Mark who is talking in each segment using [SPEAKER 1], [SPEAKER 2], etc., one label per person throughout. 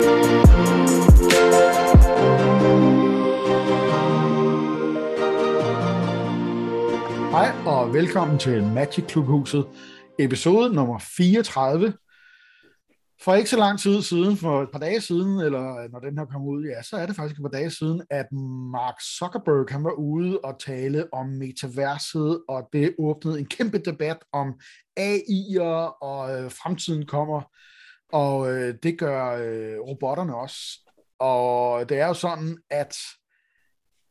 [SPEAKER 1] Hej og velkommen til Magic Klubhuset, episode nummer 34. For ikke så lang tid siden, for et par dage siden, eller når den her kom ud, ja, så er det faktisk et par dage siden, at Mark Zuckerberg han var ude og tale om metaverset, og det åbnede en kæmpe debat om AI'er, og fremtiden kommer, og øh, det gør øh, robotterne også. Og det er jo sådan, at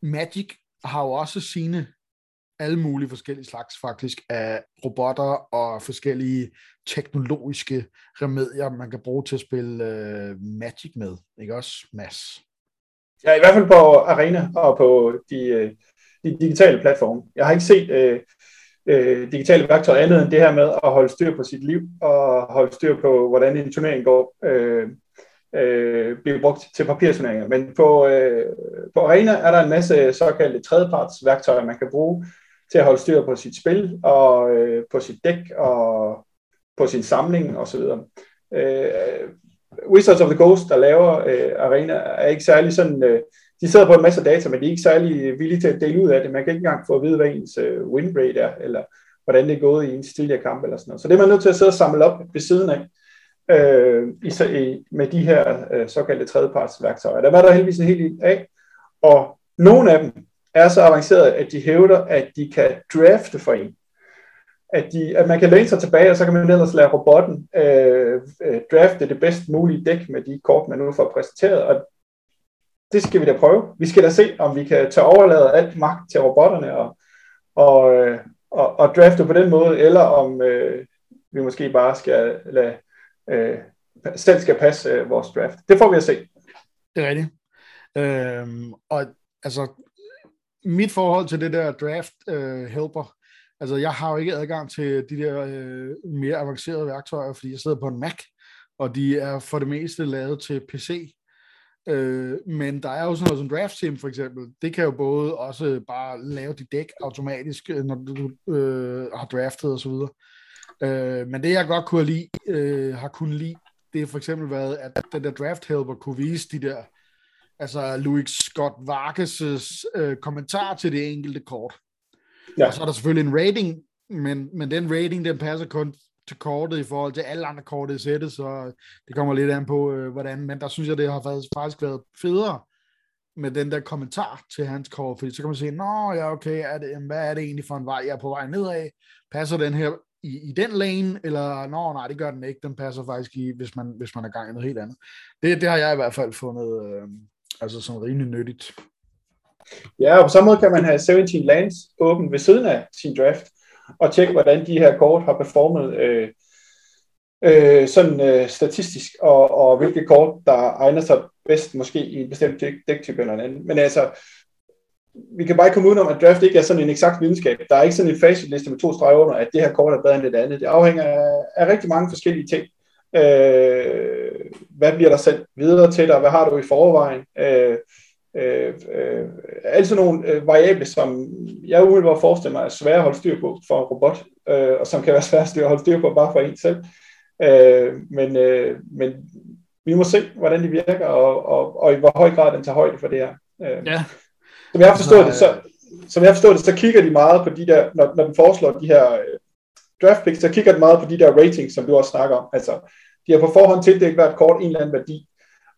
[SPEAKER 1] Magic har jo også sine alle mulige forskellige slags faktisk af robotter og forskellige teknologiske remedier, man kan bruge til at spille øh, Magic med. Ikke også, Mads?
[SPEAKER 2] Ja, i hvert fald på Arena og på de, øh, de digitale platforme. Jeg har ikke set Øh øh, digitale værktøjer andet end det her med at holde styr på sit liv og holde styr på, hvordan en turnering går. øh, øh, bliver brugt til papirturneringer. Men på, øh, på Arena er der en masse såkaldte tredjepartsværktøjer, man kan bruge til at holde styr på sit spil, og øh, på sit dæk, og på sin samling osv. Øh, Wizards of the Coast, der laver øh, Arena, er ikke særlig sådan... Øh, de sidder på en masse data, men de er ikke særlig villige til at dele ud af det. Man kan ikke engang få at vide, hvad ens øh, win rate er, eller hvordan det er gået i en tidligere kamp, eller sådan noget. Så det er man nødt til at sidde og samle op ved siden af, øh, i, med de her øh, såkaldte tredjepartsværktøjer. Der var der heldigvis en hel del af, og nogle af dem er så avancerede, at de hævder, at de kan drafte for en. At, de, at man kan læne sig tilbage, og så kan man ellers lade robotten øh, øh drafte det bedst mulige dæk med de kort, man nu får præsenteret. Og det skal vi da prøve. Vi skal da se, om vi kan tage overlade alt magt til robotterne og, og, øh, og, og drafte på den måde, eller om øh, vi måske bare skal lade øh, selv skal passe øh, vores draft. Det får vi at se.
[SPEAKER 1] Det er rigtigt. Øhm, og altså, mit forhold til det der draft øh, helper, altså jeg har jo ikke adgang til de der øh, mere avancerede værktøjer, fordi jeg sidder på en Mac, og de er for det meste lavet til PC. Øh, men der er jo sådan noget som Draft Sim for eksempel. Det kan jo både også bare lave dit dæk automatisk, øh, når du øh, har draftet osv. Øh, men det jeg godt kunne lide, øh, har kunnet lide, det har for eksempel været, at den der draft helper kunne vise de der altså Louis Scott Vargas' øh, kommentar til det enkelte kort. Ja. Og så er der selvfølgelig en rating, men, men den rating, den passer kun til kortet i forhold til alle andre kort i sættet, så det kommer lidt an på, øh, hvordan, men der synes jeg, det har faktisk, faktisk været federe med den der kommentar til hans kort, fordi så kan man se, nå ja, okay, er det, hvad er det egentlig for en vej, jeg er på vej nedad? Passer den her i, i den lane, eller nå, nej, det gør den ikke, den passer faktisk i, hvis man, hvis man er gang i noget helt andet. Det, det har jeg i hvert fald fundet, øh, Altså sådan rimelig nyttigt.
[SPEAKER 2] Ja, og på samme måde kan man have 17 lands åbent ved siden af sin draft, og tjekke, hvordan de her kort har performet øh, øh, sådan øh, statistisk, og, og hvilke kort, der egner sig bedst måske i en bestemt dæktype eller anden. Men altså, vi kan bare ikke komme udenom, at draft ikke er sådan en eksakt videnskab. Der er ikke sådan en facitliste med to streger under, at det her kort er bedre end det andet. Det afhænger af, af rigtig mange forskellige ting. Øh, hvad bliver der sendt videre til dig? Hvad har du i forvejen? Øh, øh, øh, altså nogle øh, variable, som jeg umiddelbart forestiller mig er svære at holde styr på for en robot, øh, og som kan være svære at holde styr på bare for en selv. Øh, men, øh, men vi må se, hvordan de virker, og, og, og i hvor høj grad den tager højde for det her. Øh, ja. Som jeg har forstået det, så, som jeg har forstået det, så kigger de meget på de der, når, når den foreslår de her øh, draft picks, så kigger de meget på de der ratings, som du også snakker om. Altså, de har på forhånd tildelt hvert kort en eller anden værdi,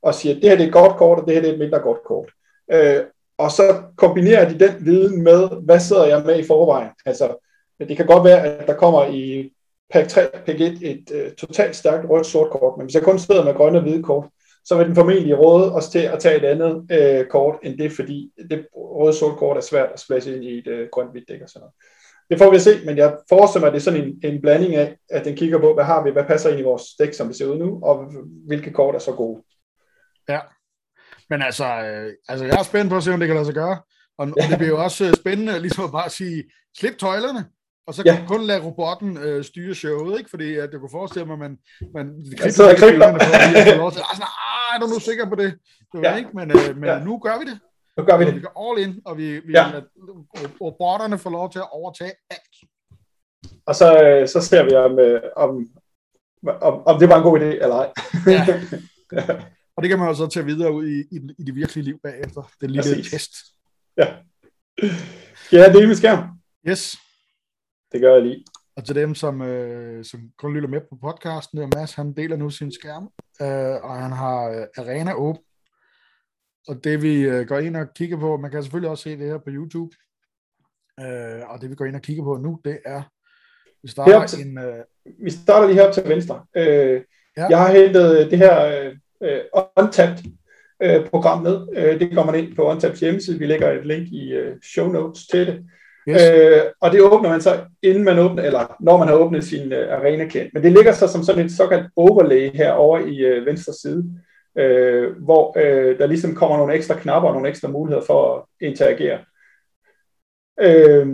[SPEAKER 2] og siger, at det her det er et godt kort, og det her det er et mindre godt kort. Øh, Øh, og så kombinerer de den viden med, hvad sidder jeg med i forvejen. Altså, det kan godt være, at der kommer i pack 3, pack 1 et øh, totalt stærkt rødt-sort kort, men hvis jeg kun sidder med grønne og hvide kort, så vil den formentlig råde os til at tage et andet øh, kort end det, fordi det røde-sort kort er svært at splasse ind i et øh, grønt-hvidt dæk og sådan noget. Det får vi at se, men jeg forestiller mig, at det er sådan en, en blanding af, at den kigger på, hvad har vi, hvad passer ind i vores dæk, som det ser ud nu, og hvilke kort er så gode.
[SPEAKER 1] Ja, men altså, øh, altså jeg er spændt på at se, om det kan lade sig gøre. Og, ja. det bliver jo også øh, spændende ligesom at bare sige, slip tøjlerne, og så kan ja. kun lade robotten øh, styre showet, ikke? Fordi at det kunne forestille mig, at man, man
[SPEAKER 2] jeg sidder og kribler.
[SPEAKER 1] Altså, er du nu sikker på det? det ja. ikke? Men, øh, men ja. nu gør vi det.
[SPEAKER 2] Nu gør vi det.
[SPEAKER 1] Vi går all in, og vi, vi ja. robotterne får lov til at overtage alt.
[SPEAKER 2] Og så, øh, så ser vi, om, øh, om, om, om det var en god idé, eller ej. ja.
[SPEAKER 1] Og det kan man også tage videre ud i, i, i det virkelige liv bagefter. Det lille Præcis. test.
[SPEAKER 2] Ja. Skal jeg dele med skærm?
[SPEAKER 1] Yes.
[SPEAKER 2] Det gør jeg lige.
[SPEAKER 1] Og til dem, som, øh, som kun lytter med på podcasten, der Mads, han deler nu sin skærm, øh, og han har øh, Arena åben. Og det vi øh, går ind og kigger på, man kan selvfølgelig også se det her på YouTube, øh, og det vi går ind og kigger på nu, det er, vi starter til, en... Øh,
[SPEAKER 2] vi starter lige her til venstre. Øh, ja. Jeg har hentet øh, det her øh, Untapped øh, program ned. Øh, det kommer ind på Untapped hjemmeside. Vi lægger et link i øh, show notes til det. Yes. Øh, og det åbner man så, inden man åbner, eller når man har åbnet sin øh, arena-klient. Men det ligger så som sådan et såkaldt overlay herovre i øh, venstre side, øh, hvor øh, der ligesom kommer nogle ekstra knapper og nogle ekstra muligheder for at interagere. Øh,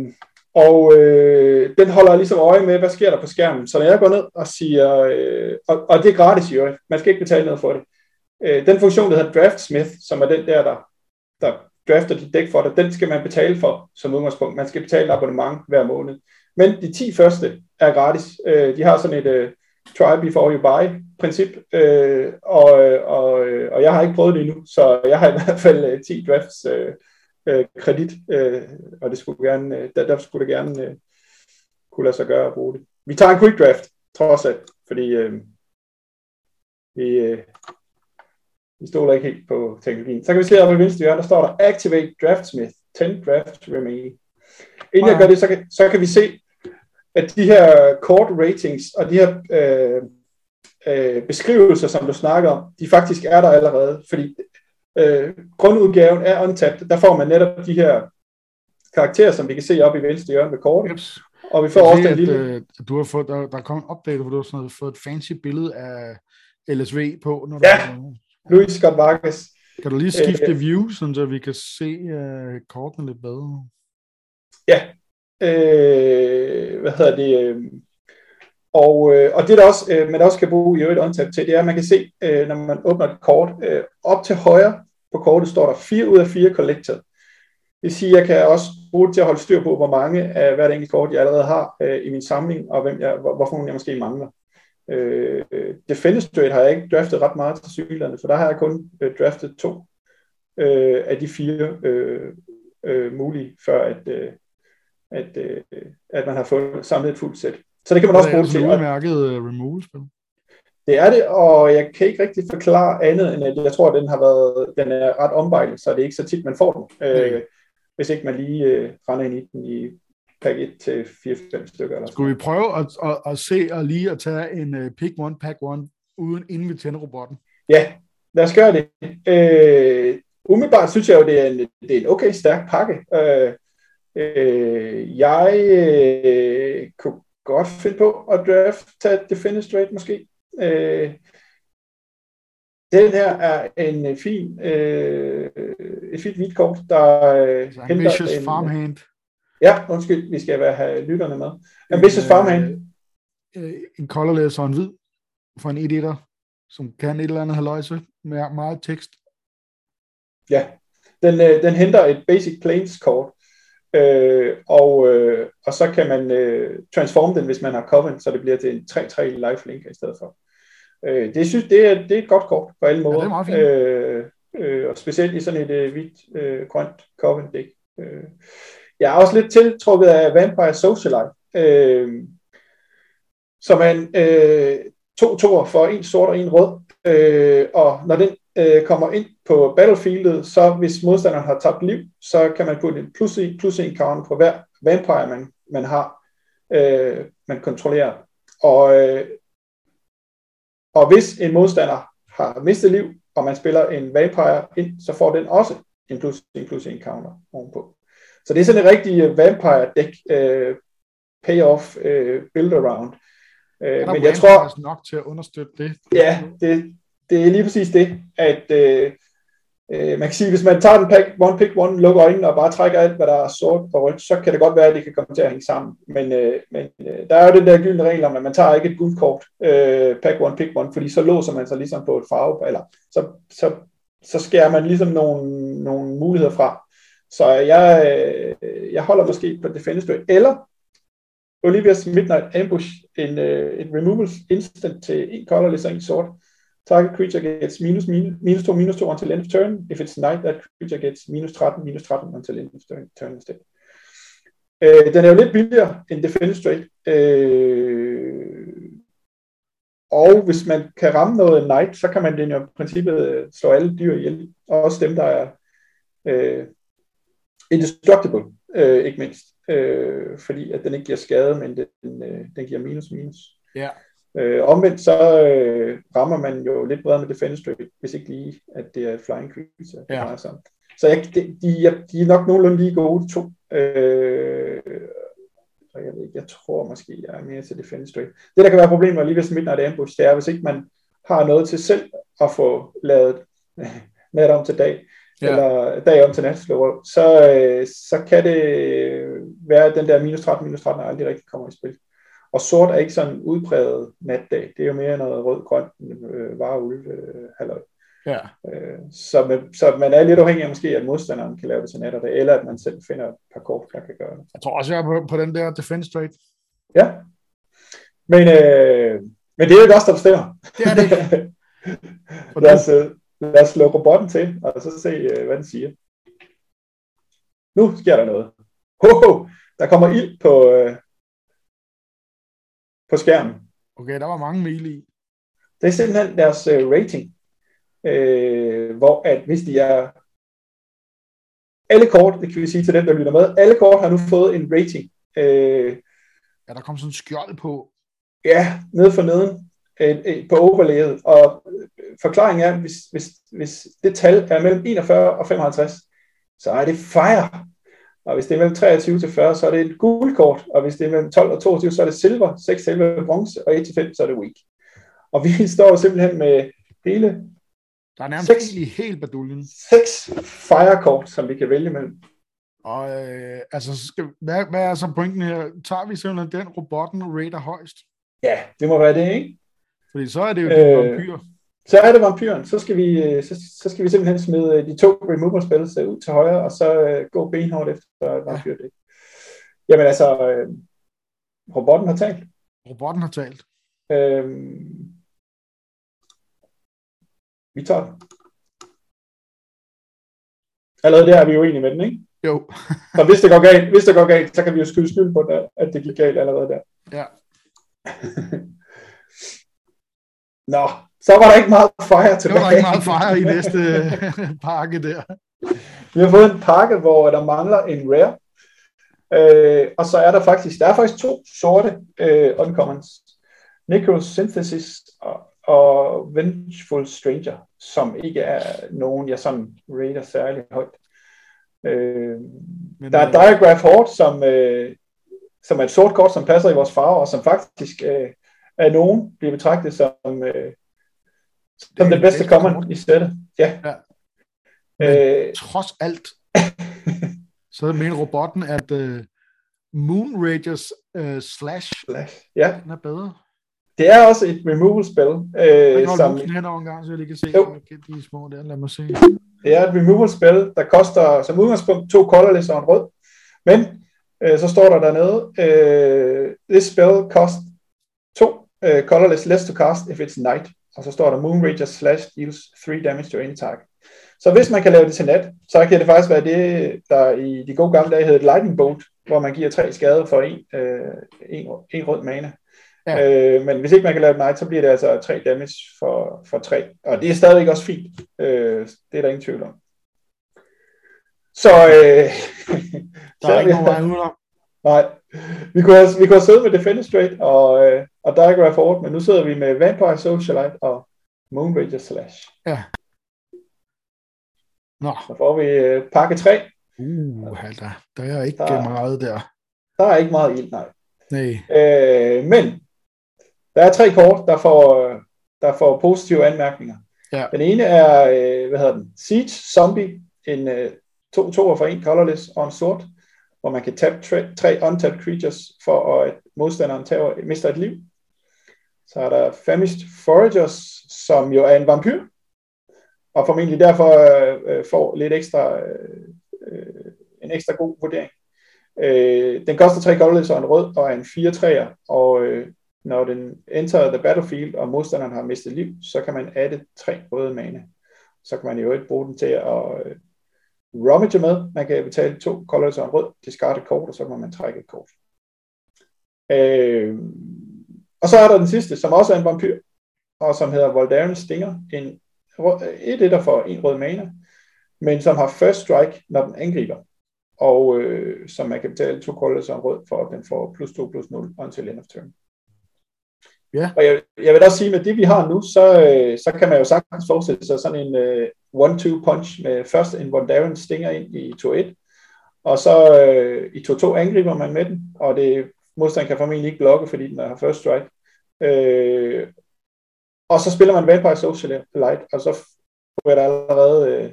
[SPEAKER 2] og øh, den holder ligesom øje med, hvad sker der på skærmen. Så når jeg går ned og siger, øh, og, og det er gratis i øvrigt, man skal ikke betale noget for det. Øh, den funktion, der hedder Draftsmith, som er den der, der, der drafter dit dæk for dig, den skal man betale for som udgangspunkt. Man skal betale abonnement hver måned. Men de 10 første er gratis. Øh, de har sådan et uh, try before you buy princip, øh, og, og, og jeg har ikke prøvet det endnu, så jeg har i hvert fald øh, 10 drafts øh, øh, kredit, øh, og det skulle gerne, øh, der, der skulle det gerne øh, kunne lade sig gøre at bruge det. Vi tager en quick draft, trods alt, fordi øh, vi, øh, vi stoler ikke helt på teknologien. Så kan vi se oppe i venstre hjørne, der står der Activate Draftsmith, 10 drafts remaining. Inden jeg gør det, så kan, så kan vi se, at de her kort ratings og de her øh, øh, beskrivelser, som du snakker om, de faktisk er der allerede, fordi øh, grundudgaven af Untapped, der får man netop de her karakterer, som vi kan se oppe i venstre hjørne med kortet. Yes. Og vi får også den lille... At,
[SPEAKER 1] uh, du har fået, der, der er kommet en update, hvor du har sådan noget, fået et fancy billede af LSV på.
[SPEAKER 2] Når ja, der, Luis Scott Vargas.
[SPEAKER 1] Kan du lige skifte øh, view, så vi kan se uh, kortene lidt bedre?
[SPEAKER 2] Ja. Øh, hvad hedder det? Øh, og, øh, og det der også, øh, man også kan bruge i øvrigt untab til, det er, at man kan se, øh, når man åbner et kort, øh, op til højre på kortet står der 4 ud af 4 collected. Det vil sige, at jeg kan også bruge det til at holde styr på, hvor mange af hvert enkelt kort, jeg allerede har øh, i min samling, og hvem jeg, hvor, hvorfor jeg måske mangler. Øh, Defenestrate har jeg ikke draftet ret meget til cyklerne, for der har jeg kun øh, draftet to øh, af de fire øh, øh, mulige, før at, øh, at, øh, at man har fået samlet et fuldt sæt. Så det kan man også bruge til.
[SPEAKER 1] Det er udmærket uh, removal-spil.
[SPEAKER 2] Det er det, og jeg kan ikke rigtig forklare andet, end at jeg tror, at den har været, den er ret ombejlet, så det er ikke så tit, man får den. Mm. Øh, hvis ikke man lige øh, render ind i den i pack 1 til 4-5 stykker. Eller
[SPEAKER 1] Skulle vi prøve at, at, at, se og lige at tage en uh, pick one, pack one, uden inden vi tænder robotten?
[SPEAKER 2] Ja, lad os gøre det. Øh, umiddelbart synes jeg jo, det er en, det er en okay stærk pakke. Øh, øh, jeg øh, kunne godt finde på at draft, tage Defenestrate måske. Øh, den her er en fin, øh, et fint hvidt kort, der øh,
[SPEAKER 1] henter en... Farmhand.
[SPEAKER 2] Ja, undskyld, vi skal være, have lytterne med. Ambitious øh, Farmhand.
[SPEAKER 1] Øh, en colorless og en hvid for en editor, som kan et eller andet haløjse med meget tekst.
[SPEAKER 2] Ja, den, øh, den henter et Basic Planes kort, Øh, og, øh, og så kan man øh, transforme den, hvis man har Coven, så det bliver til en 3-3 lifelink i stedet for. Øh, det synes det er, det er et godt kort på alle måder. Ja, det er meget fint. Øh, øh, og specielt i sådan et øh, hvidt, øh, grønt Coven dæk. Øh. Jeg er også lidt tiltrukket af Vampire Socialite, øh, som er en øh, to toer for en sort og en rød. Øh, og når den øh, kommer ind på battlefieldet, så hvis modstanderen har tabt liv, så kan man putte en plus, en, plus en counter på hver vampire, man, man har, øh, man kontrollerer. Og, øh, og hvis en modstander har mistet liv, og man spiller en vampire ind, så får den også en plus en, plus en counter ovenpå. Så det er sådan en rigtig øh, vampire deck uh, payoff uh, build around.
[SPEAKER 1] Uh, men jeg tror nok til at understøtte det.
[SPEAKER 2] Ja, det, det er lige præcis det, at øh, øh, man kan sige, hvis man tager den pack, one pick one, lukker øjnene og bare trækker alt, hvad der er sort og rødt, så kan det godt være, at det kan komme til at hænge sammen. Men, øh, men øh, der er jo den der gyldne regel om, at man tager ikke et guldkort, øh, pack one, pick one, fordi så låser man sig ligesom på et farve, eller så, så, så skærer man ligesom nogle, nogle muligheder fra. Så jeg, øh, jeg holder måske på Defense eller Olivia's Midnight Ambush, en, øh, en removal instant til en colorless og en sort, target creature gets minus, minus, minus 2, minus 2 until end of turn. If it's night, that creature gets minus 13, minus 13 until end of turn, turn instead. Øh, den er jo lidt billigere end Defense Straight. Øh, og hvis man kan ramme noget Night, så kan man den jo i princippet slå alle dyr ihjel. Også dem, der er øh, indestructible, øh, ikke mindst. Øh, fordi at den ikke giver skade, men den, øh, den giver minus minus.
[SPEAKER 1] Ja.
[SPEAKER 2] Øh, omvendt så øh, rammer man jo lidt bedre med Defense Straight, hvis ikke lige, at det er Flying Creature, det
[SPEAKER 1] Ja.
[SPEAKER 2] ja. Så jeg, de, de, de er nok nogenlunde lige gode, de to. Øh, så jeg ved ikke, jeg tror måske, jeg er mere til Defense Straight. Det, der kan være problemer lige ved Midnight Ambush, det er, hvis ikke man har noget til selv at få lavet nat om til dag,
[SPEAKER 1] Ja.
[SPEAKER 2] eller dag om til nat, slår, så, øh, så kan det være, at den der minus 13, minus 13 aldrig rigtig kommer i spil. Og sort er ikke sådan udpræget natdag. Det er jo mere noget rød-grøn øh, vareulv øh, halløj.
[SPEAKER 1] Ja.
[SPEAKER 2] Øh, så, man, så man er lidt afhængig af måske, at modstanderen kan lave det til nat og dag, eller at man selv finder et par kort, der kan gøre det.
[SPEAKER 1] Jeg tror også, jeg er på, på den der defense straight.
[SPEAKER 2] Ja. Men, øh, men det er jo ikke os, der bestemmer.
[SPEAKER 1] Det er det
[SPEAKER 2] lad, os, øh, lad os slå robotten til, og så se, øh, hvad den siger. Nu sker der noget. Ho, ho, der kommer ild på, øh, på skærmen.
[SPEAKER 1] Okay, der var mange mil i.
[SPEAKER 2] Det er simpelthen deres øh, rating, øh, hvor at hvis de er alle kort, det kan vi sige til dem, der lytter med, alle kort har nu fået en rating. Øh,
[SPEAKER 1] Ja, der kom sådan en skjold på.
[SPEAKER 2] ja, nede for neden øh, på overlayet. Og forklaringen er, hvis, hvis, hvis det tal er mellem 41 og 55, så er det fire. Og hvis det er mellem 23 til 40, så er det et guldkort. Og hvis det er mellem 12 og 22, så er det silver, 6 til 11 bronze, og 1 til 5, så er det weak. Og vi står simpelthen med hele
[SPEAKER 1] Der er nærmest
[SPEAKER 2] Seks.
[SPEAKER 1] i helt baduljen.
[SPEAKER 2] seks firekort, som vi kan vælge mellem.
[SPEAKER 1] Og øh, altså, så skal, hvad, hvad er så pointen her? Tager vi simpelthen den, robotten raider højst?
[SPEAKER 2] Ja, det må være det, ikke?
[SPEAKER 1] Fordi så er det jo
[SPEAKER 2] Øh,
[SPEAKER 1] vampyr.
[SPEAKER 2] Så er det vampyren. Så skal vi, øh, så, så skal vi simpelthen smide øh, de to removal spells øh, ud til højre, og så øh, gå benhårdt efter vampyr. Ja. Jamen altså, øh, robotten har talt.
[SPEAKER 1] Robotten har talt.
[SPEAKER 2] Øh, vi tager den. Allerede der er vi jo enige med den, ikke?
[SPEAKER 1] Jo.
[SPEAKER 2] Og hvis det går galt, hvis det går galt, så kan vi jo skyde skyld på, det, at det gik galt allerede der.
[SPEAKER 1] Ja.
[SPEAKER 2] Nå, så var der ikke meget fire tilbage.
[SPEAKER 1] var der ikke meget fejre i næste pakke der.
[SPEAKER 2] Vi har fået en pakke, hvor der mangler en rare. Øh, og så er der faktisk, der er faktisk to sorte øh, uncommons. Necrosynthesis og, og Vengeful Stranger, som ikke er nogen, jeg sådan rater særlig højt. Øh,
[SPEAKER 1] Men,
[SPEAKER 2] der er
[SPEAKER 1] øh,
[SPEAKER 2] Diagraph Horde, som, øh, som er et sort kort, som passer i vores farver, og som faktisk øh, af nogen bliver betragtet som, øh, som den bedste
[SPEAKER 1] kommer
[SPEAKER 2] i stedet. Ja.
[SPEAKER 1] ja.
[SPEAKER 2] Øh, Men øh,
[SPEAKER 1] trods alt, så mener robotten, at øh, Moon Ragers øh, slash, slash
[SPEAKER 2] ja.
[SPEAKER 1] den er bedre.
[SPEAKER 2] Det er også et removal
[SPEAKER 1] spil.
[SPEAKER 2] Øh, som...
[SPEAKER 1] hen over gang, så jeg lige kan se,
[SPEAKER 2] jo.
[SPEAKER 1] de små der, lad mig se.
[SPEAKER 2] Det er et removal spil, der koster som udgangspunkt to colorless og en rød. Men øh, så står der dernede, øh, this spell cost 2 Uh, colorless, less to cast if it's night. Og så står der Moonrager slash deals 3 damage to any target. Så hvis man kan lave det til nat, så kan det faktisk være det, der i de gode gamle dage hed Lightning Bolt, hvor man giver tre skade for en, øh, en, en rød mana.
[SPEAKER 1] Ja.
[SPEAKER 2] Øh, men hvis ikke man kan lave det night, så bliver det altså tre damage for, for tre. Og det er stadigvæk også fint. Øh, det er der ingen tvivl om. Så, øh,
[SPEAKER 1] der er så, ikke nogen vej udenom.
[SPEAKER 2] Nej, vi kunne, have, vi kunne have siddet med Defender Straight og, øh, og Diagraph Horde, men nu sidder vi med Vampire Socialite og Moon Ranger Slash.
[SPEAKER 1] Ja. Nå,
[SPEAKER 2] Så får vi øh, pakke 3.
[SPEAKER 1] uh, der, der er ikke
[SPEAKER 2] Der-
[SPEAKER 1] meget der.
[SPEAKER 2] Der er ikke meget ild, nej.
[SPEAKER 1] Nej.
[SPEAKER 2] Øh, men der er tre kort, der får, der får positive anmærkninger.
[SPEAKER 1] Ja.
[SPEAKER 2] Den ene er, øh, hvad hedder den? Siege Zombie, en øh, to toer for en colorless og en sort, hvor man kan tabe tre, tre untapped creatures for at modstanderen tager, mister et liv. Så er der Famished Foragers, som jo er en vampyr, og formentlig derfor øh, får lidt ekstra, øh, øh en ekstra god vurdering. Øh, den koster tre goblins og en rød, og er en 4 træer, og øh, når den enter the battlefield, og modstanderen har mistet liv, så kan man adde tre røde mana. Så kan man jo ikke bruge den til at øh, rummage med. Man kan betale to colors og en rød, discard et kort, og så kan man trække et kort. Øh, og så er der den sidste, som også er en vampyr, og som hedder Voldaren Stinger. En, et etter for en rød mana, men som har first strike, når den angriber. Og øh, som man kan betale to colors og en rød, for at den får plus 2 plus 0 until end of turn. Ja. Og jeg, jeg vil også sige, med det vi har nu, så, øh, så kan man jo sagtens forestille sig sådan en uh, one-two punch med først en Voldaren Stinger ind i 2-1, og så uh, i 2-2 angriber man med den, og det modstand kan formentlig ikke blokke, fordi den har first strike. Uh, og så spiller man Vampire Socialite, og så får der allerede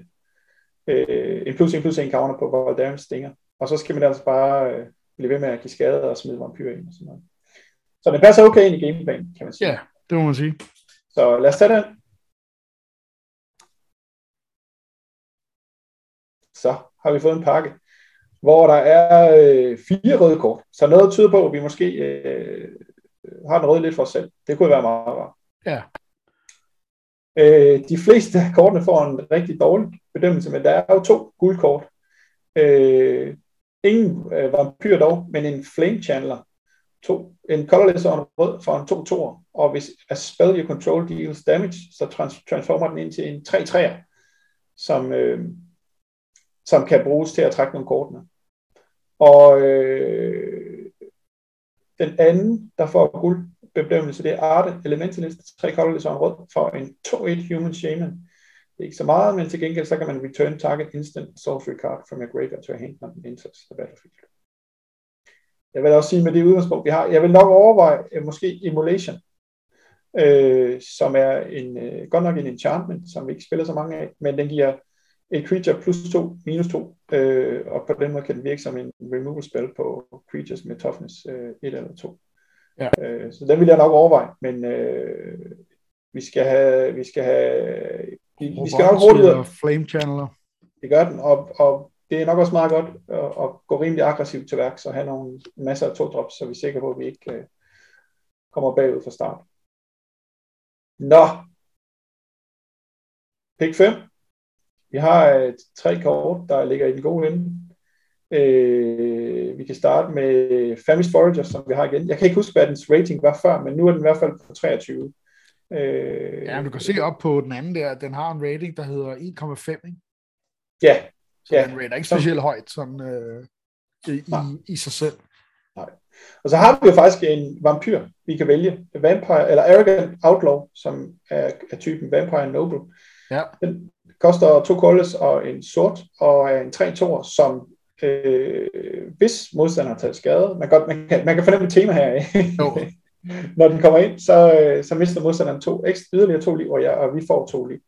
[SPEAKER 2] uh, uh, en plus en plus en counter på Voldaren Stinger. Og så skal man altså bare uh, blive ved med at give skade og smide vampyr ind og sådan noget. Så det passer okay ind i gameplan, kan man sige.
[SPEAKER 1] Ja, det må man sige.
[SPEAKER 2] Så lad os tage den. Så har vi fået en pakke, hvor der er øh, fire røde kort. Så noget tyder på, at vi måske øh, har den røde lidt for os selv. Det kunne være meget rart.
[SPEAKER 1] Ja.
[SPEAKER 2] Øh, de fleste af kortene får en rigtig dårlig bedømmelse, men der er jo to guldkort. Øh, ingen øh, vampyr dog, men en flame channeler, to, en colorless og en rød for en 2 2 og hvis a spell you control deals damage, så trans- transformer den ind til en 3 3 som, øh, som kan bruges til at trække nogle kortene. Og øh, den anden, der får guld bedømmelse, det er Arte Elementalist, 3 colorless og en rød for en 2-1 Human Shaman. Det er ikke så meget, men til gengæld så kan man return target instant sorcery card from your graveyard to a hand når den enters the battlefield jeg vil også sige med det udgangspunkt, vi har, jeg vil nok overveje uh, måske Emulation, øh, som er en, øh, godt nok en enchantment, som vi ikke spiller så mange af, men den giver et creature plus 2, minus 2, øh, og på den måde kan den virke som en removal spell på creatures med toughness øh, 1 eller 2. Ja. Øh, så den vil jeg nok overveje, men øh, vi skal have, vi skal have, vi, vi skal nok hurtigt...
[SPEAKER 1] Flame Channeler.
[SPEAKER 2] Det gør den, og, og det er nok også meget godt at, at gå rimelig aggressivt til værks og have nogle masser af to drops, så vi er sikre på, at vi ikke uh, kommer bagud fra start. Nå. Pick 5. Vi har et tre kort, der ligger i den gode ende. Uh, vi kan starte med Famished Forager, som vi har igen. Jeg kan ikke huske, hvad dens rating var før, men nu er den i hvert fald på 23. Uh,
[SPEAKER 1] ja, du kan se op på den anden der, den har en rating, der hedder 1,5, ikke?
[SPEAKER 2] Ja,
[SPEAKER 1] så ja. den rater ikke specielt højt sådan, øh, i, i, i sig selv.
[SPEAKER 2] Nej. Og så har vi jo faktisk en vampyr, vi kan vælge. Vampire, eller Arrogant Outlaw, som er, er typen Vampire Noble.
[SPEAKER 1] Ja.
[SPEAKER 2] Den koster to colors og en sort, og en 3-2'er, som øh, hvis modstanderen har taget skade, man, godt, man, kan, man kan fornemme et tema her, når den kommer ind, så, øh, så mister modstanderen to, ekstra, yderligere to liv, og, ja, og vi får to liv.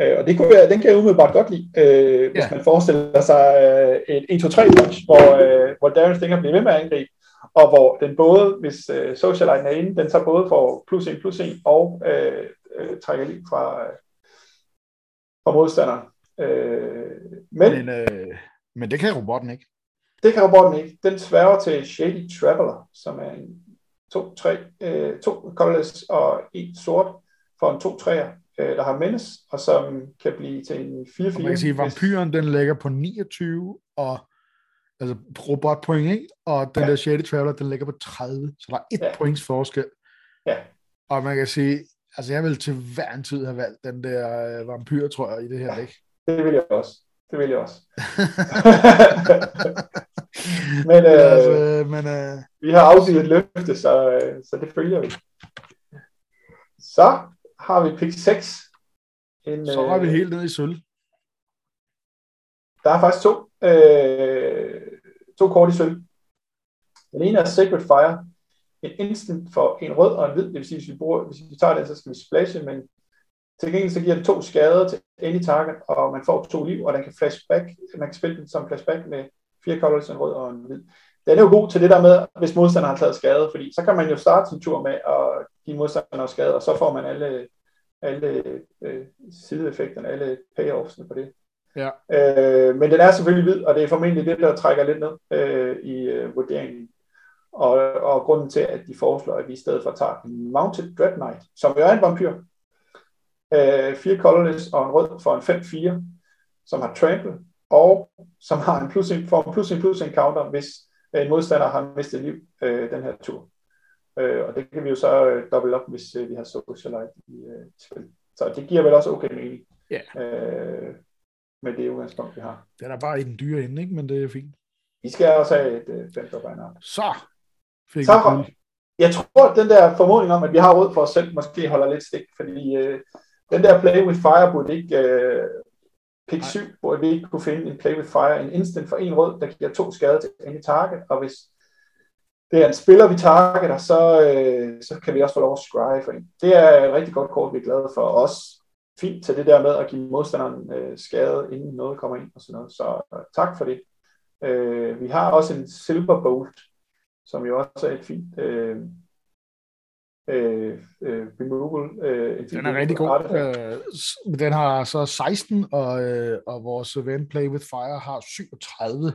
[SPEAKER 2] Øh, og det kunne være, den kan jeg umiddelbart godt lide, øh, ja. hvis man forestiller sig øh, et 1-2-3 punch, hvor, øh, hvor Darren Stinger bliver ved med at angribe, og hvor den både, hvis øh, Socialite er inde, den så både får plus 1 plus 1 og øh, øh, trækker lige fra, øh, fra modstanderen. Øh, men,
[SPEAKER 1] men, øh, men det kan robotten ikke.
[SPEAKER 2] Det kan robotten ikke. Den sværger til Shady Traveler, som er en 2-3, øh, to colorless og en sort for en 2-3'er øh, der har menace, og som kan blive til en 4-4.
[SPEAKER 1] man kan sige, at vampyren den ligger på 29, og altså robotpoint, ikke? og den ja. der Shady Traveler, den ligger på 30, så der er et ja. points forskel.
[SPEAKER 2] Ja.
[SPEAKER 1] Og man kan sige, altså jeg vil til hver en tid have valgt den der øh, vampyr, tror jeg, i det her ja.
[SPEAKER 2] Det vil jeg også. Det vil jeg også. men øh, altså, men øh, vi har afgivet et løfte, så, øh, så det følger vi. Så har vi pick 6.
[SPEAKER 1] En, så er vi øh, helt nede i sølv.
[SPEAKER 2] Der er faktisk to, øh, to kort i sølv. Den ene er Sacred Fire. En instant for en rød og en hvid. Det vil sige, hvis vi, bruger, hvis vi tager den, så skal vi splashe, men til gengæld så giver det to skader til any target, og man får to liv, og den kan flashback. Man kan spille den som flashback med fire colors, en rød og en hvid. Den er jo god til det der med, hvis modstanderen har taget skade, fordi så kan man jo starte sin tur med at give modstanderen skade, og så får man alle alle øh, sideeffekterne, alle payoffsene på det.
[SPEAKER 1] Ja.
[SPEAKER 2] Øh, men den er selvfølgelig hvid, og det er formentlig det, der trækker lidt ned øh, i øh, vurderingen. Og, og grunden til, at de foreslår, at vi i stedet for tager en Mounted Dread Knight, som jo er en vampyr, øh, fire colorless og en rød for en 5-4, som har trample, og som har en plus en, for en plus en plus en counter, hvis en modstander har mistet liv øh, den her tur. Øh, og det kan vi jo så øh, dobbelt op, hvis øh, vi har socialite i øh, spil. Så det giver vel også okay mening.
[SPEAKER 1] Ja.
[SPEAKER 2] Øh, med det udgangspunkt, vi har.
[SPEAKER 1] Den er bare i den dyre ende, ikke? men det er fint.
[SPEAKER 2] Vi skal også have et øh, fem banner.
[SPEAKER 1] Så fik
[SPEAKER 2] Så
[SPEAKER 1] vi.
[SPEAKER 2] Jeg tror, at den der formodning om, at vi har råd for os selv, måske holder lidt stik, fordi øh, den der Play with Fire burde ikke øh, pick 7, hvor vi ikke kunne finde en Play with Fire, en instant for en rød, der giver to skade til any target, og hvis det er en spiller, vi targeter, så, øh, så kan vi også få lov at scry for en. Det er et rigtig godt kort, vi er glade for. Også fint til det der med at give modstanderen øh, skade, inden noget kommer ind og sådan noget. Så øh, tak for det. Øh, vi har også en Silver Bolt, som jo også er et fint øh, øh, øh, removal. Øh,
[SPEAKER 1] Den er rigtig god. Øh, den har så 16, og, øh, og vores ven Play with Fire har 37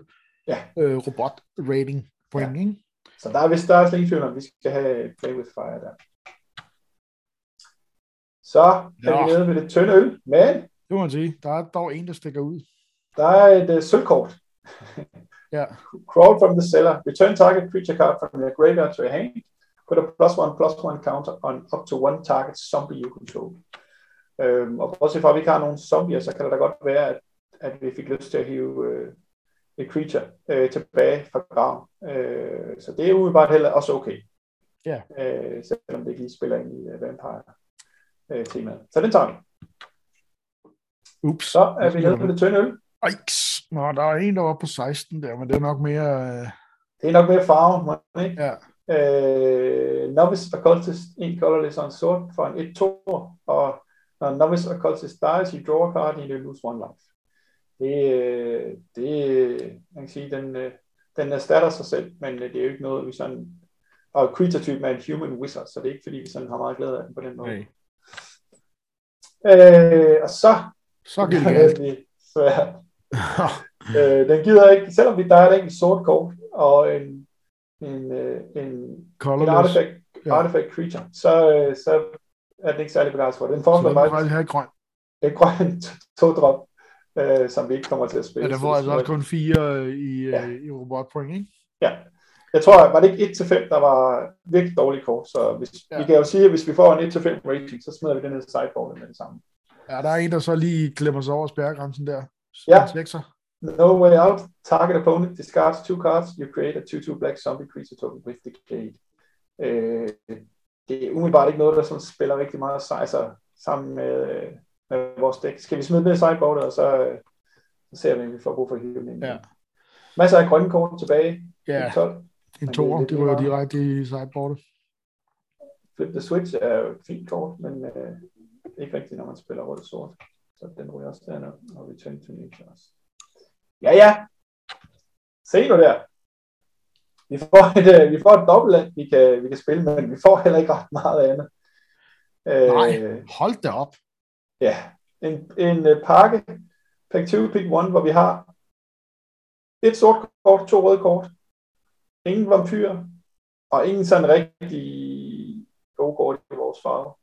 [SPEAKER 2] Ja.
[SPEAKER 1] øh, robot rating point.
[SPEAKER 2] Ja.
[SPEAKER 1] Ikke?
[SPEAKER 2] Så der er vist der er slet ingen tvivl om, vi skal have Play with Fire der. Så er
[SPEAKER 1] Ja.
[SPEAKER 2] vi nede ved det tynde øl, men
[SPEAKER 1] Det må man sige. Der er dog en, der stikker ud.
[SPEAKER 2] der er et uh, sølvkort.
[SPEAKER 1] Ja.
[SPEAKER 2] Crawl from the cellar. Return target creature card from your graveyard to your hand. Put a plus one, plus one counter on up to one target zombie you control. Øhm, og bortset fra, at vi ikke har nogen zombier, så kan det da godt være, at, at vi fik lyst til at hive øh, et creature øh, tilbage fra graven. Øh, så det er umiddelbart heller også okay.
[SPEAKER 1] Ja.
[SPEAKER 2] Øh, selvom det ikke lige spiller ind i uh, vampire-temaet. så den tager vi.
[SPEAKER 1] Ups.
[SPEAKER 2] Så er vi nede på det tynde øl.
[SPEAKER 1] Eiks. Nå, der er en, der var på 16 der, men det er nok mere... Øh,
[SPEAKER 2] Det er nok mere farve, må ikke?
[SPEAKER 1] ja.
[SPEAKER 2] Øh, Novice Occultist, en colorless og en sort for en 1-2, og når Novice Occultist dies, you draw a card, and you lose one life. Det, øh, det man kan sige, den, øh, den erstatter sig selv, men øh, det er jo ikke noget, vi sådan... Og creature-typen er en human wizard, så det er ikke fordi, vi sådan har meget glæde af den på den måde.
[SPEAKER 1] Nej.
[SPEAKER 2] Øh, og så
[SPEAKER 1] Så kan det
[SPEAKER 2] er
[SPEAKER 1] galt.
[SPEAKER 2] det svært. Øh, den gider ikke, selvom vi der er et enkelt sort kort og en, en, en, en artifact,
[SPEAKER 1] Ja.
[SPEAKER 2] artifact creature, så, øh, så er den ikke særlig begejstret for. Den foreslår
[SPEAKER 1] den må
[SPEAKER 2] mig
[SPEAKER 1] faktisk have grøn.
[SPEAKER 2] et grønt to-drop, øh, som vi ikke kommer til at spille.
[SPEAKER 1] Ja, der
[SPEAKER 2] det
[SPEAKER 1] altså også kun fire øh, i,
[SPEAKER 2] Ja.
[SPEAKER 1] ja. i robot point, ikke?
[SPEAKER 2] Ja. Jeg tror, var det ikke 1-5, der var virkelig dårlige kort, så hvis, ja. Vi kan jo sige, at hvis vi får en 1-5 rating, så smider vi den ned i sideboardet med det samme.
[SPEAKER 1] Ja, der er en, der så lige klemmer sig over spærregrænsen der.
[SPEAKER 2] Ja.
[SPEAKER 1] Sekser.
[SPEAKER 2] No way out. Target opponent discards two cards. You create a 2-2 black zombie creature token with decay. Øh, det er umiddelbart ikke noget, der sådan spiller rigtig meget sig, altså, sammen med, med vores dæk. Skal vi smide det i sideboardet, og så, øh, så ser vi, om vi får brug for ind.
[SPEAKER 1] Ja.
[SPEAKER 2] Masser af grønne kort tilbage.
[SPEAKER 1] Ja,
[SPEAKER 2] 12.
[SPEAKER 1] en
[SPEAKER 2] det er
[SPEAKER 1] toer. Det
[SPEAKER 2] meget.
[SPEAKER 1] direkte i sideboardet.
[SPEAKER 2] Flip the Switch er jo et fint kort, men øh, ikke rigtigt, når man spiller rød-sort. Så den ryger også derned, og Return to Nature også. Ja, ja. Se nu der. Vi får et, øh, vi får et dobbelt, vi kan, vi kan spille, men vi får heller ikke ret meget andet. Øh,
[SPEAKER 1] Nej, hold da op.
[SPEAKER 2] Ja, en, en øh, pakke, pack 2, pick 1, hvor vi har et sort kort, to røde kort, ingen vampyr, og ingen sådan rigtig gode kort i vores farve.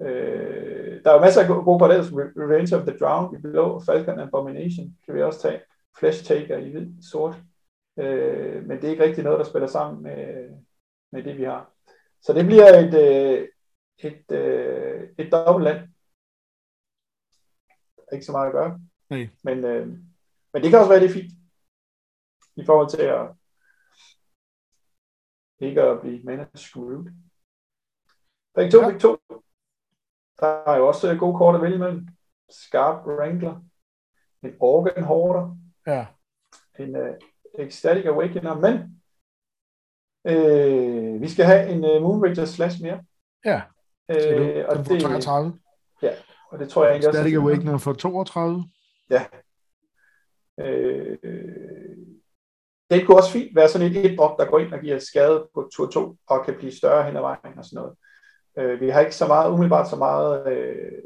[SPEAKER 2] Øh, der er jo masser af gode kort, ellers Revenge of the Drowned i blå, Falcon Abomination kan vi også tage, Flesh Taker i hvid, sort. Øh, men det er ikke rigtig noget, der spiller sammen med, med det, vi har. Så det bliver et, øh, et, øh, et, et dobbeltland. Ikke så meget at gøre.
[SPEAKER 1] Nej.
[SPEAKER 2] Men, øh, men det kan også være, det er fint. I forhold til at ikke at blive mana screwed. Begge to,
[SPEAKER 1] Ja.
[SPEAKER 2] begge to. Der er jo også øh, gode kort at vælge imellem. Skarp Wrangler. En Organ Hoarder.
[SPEAKER 1] Ja.
[SPEAKER 2] En uh, Ecstatic Awakener. Men øh, vi skal have en uh, Moonrager slash mere.
[SPEAKER 1] Ja.
[SPEAKER 2] Øh, og, det,
[SPEAKER 1] 33.
[SPEAKER 2] og det tror jeg egentlig også.
[SPEAKER 1] Static
[SPEAKER 2] er.
[SPEAKER 1] Awakener for 32.
[SPEAKER 2] Øh, det kunne også fint være sådan et et drop, der går ind og giver skade på tur 2 og kan blive større hen ad vejen og sådan noget. Øh, vi har ikke så meget, umiddelbart så meget øh,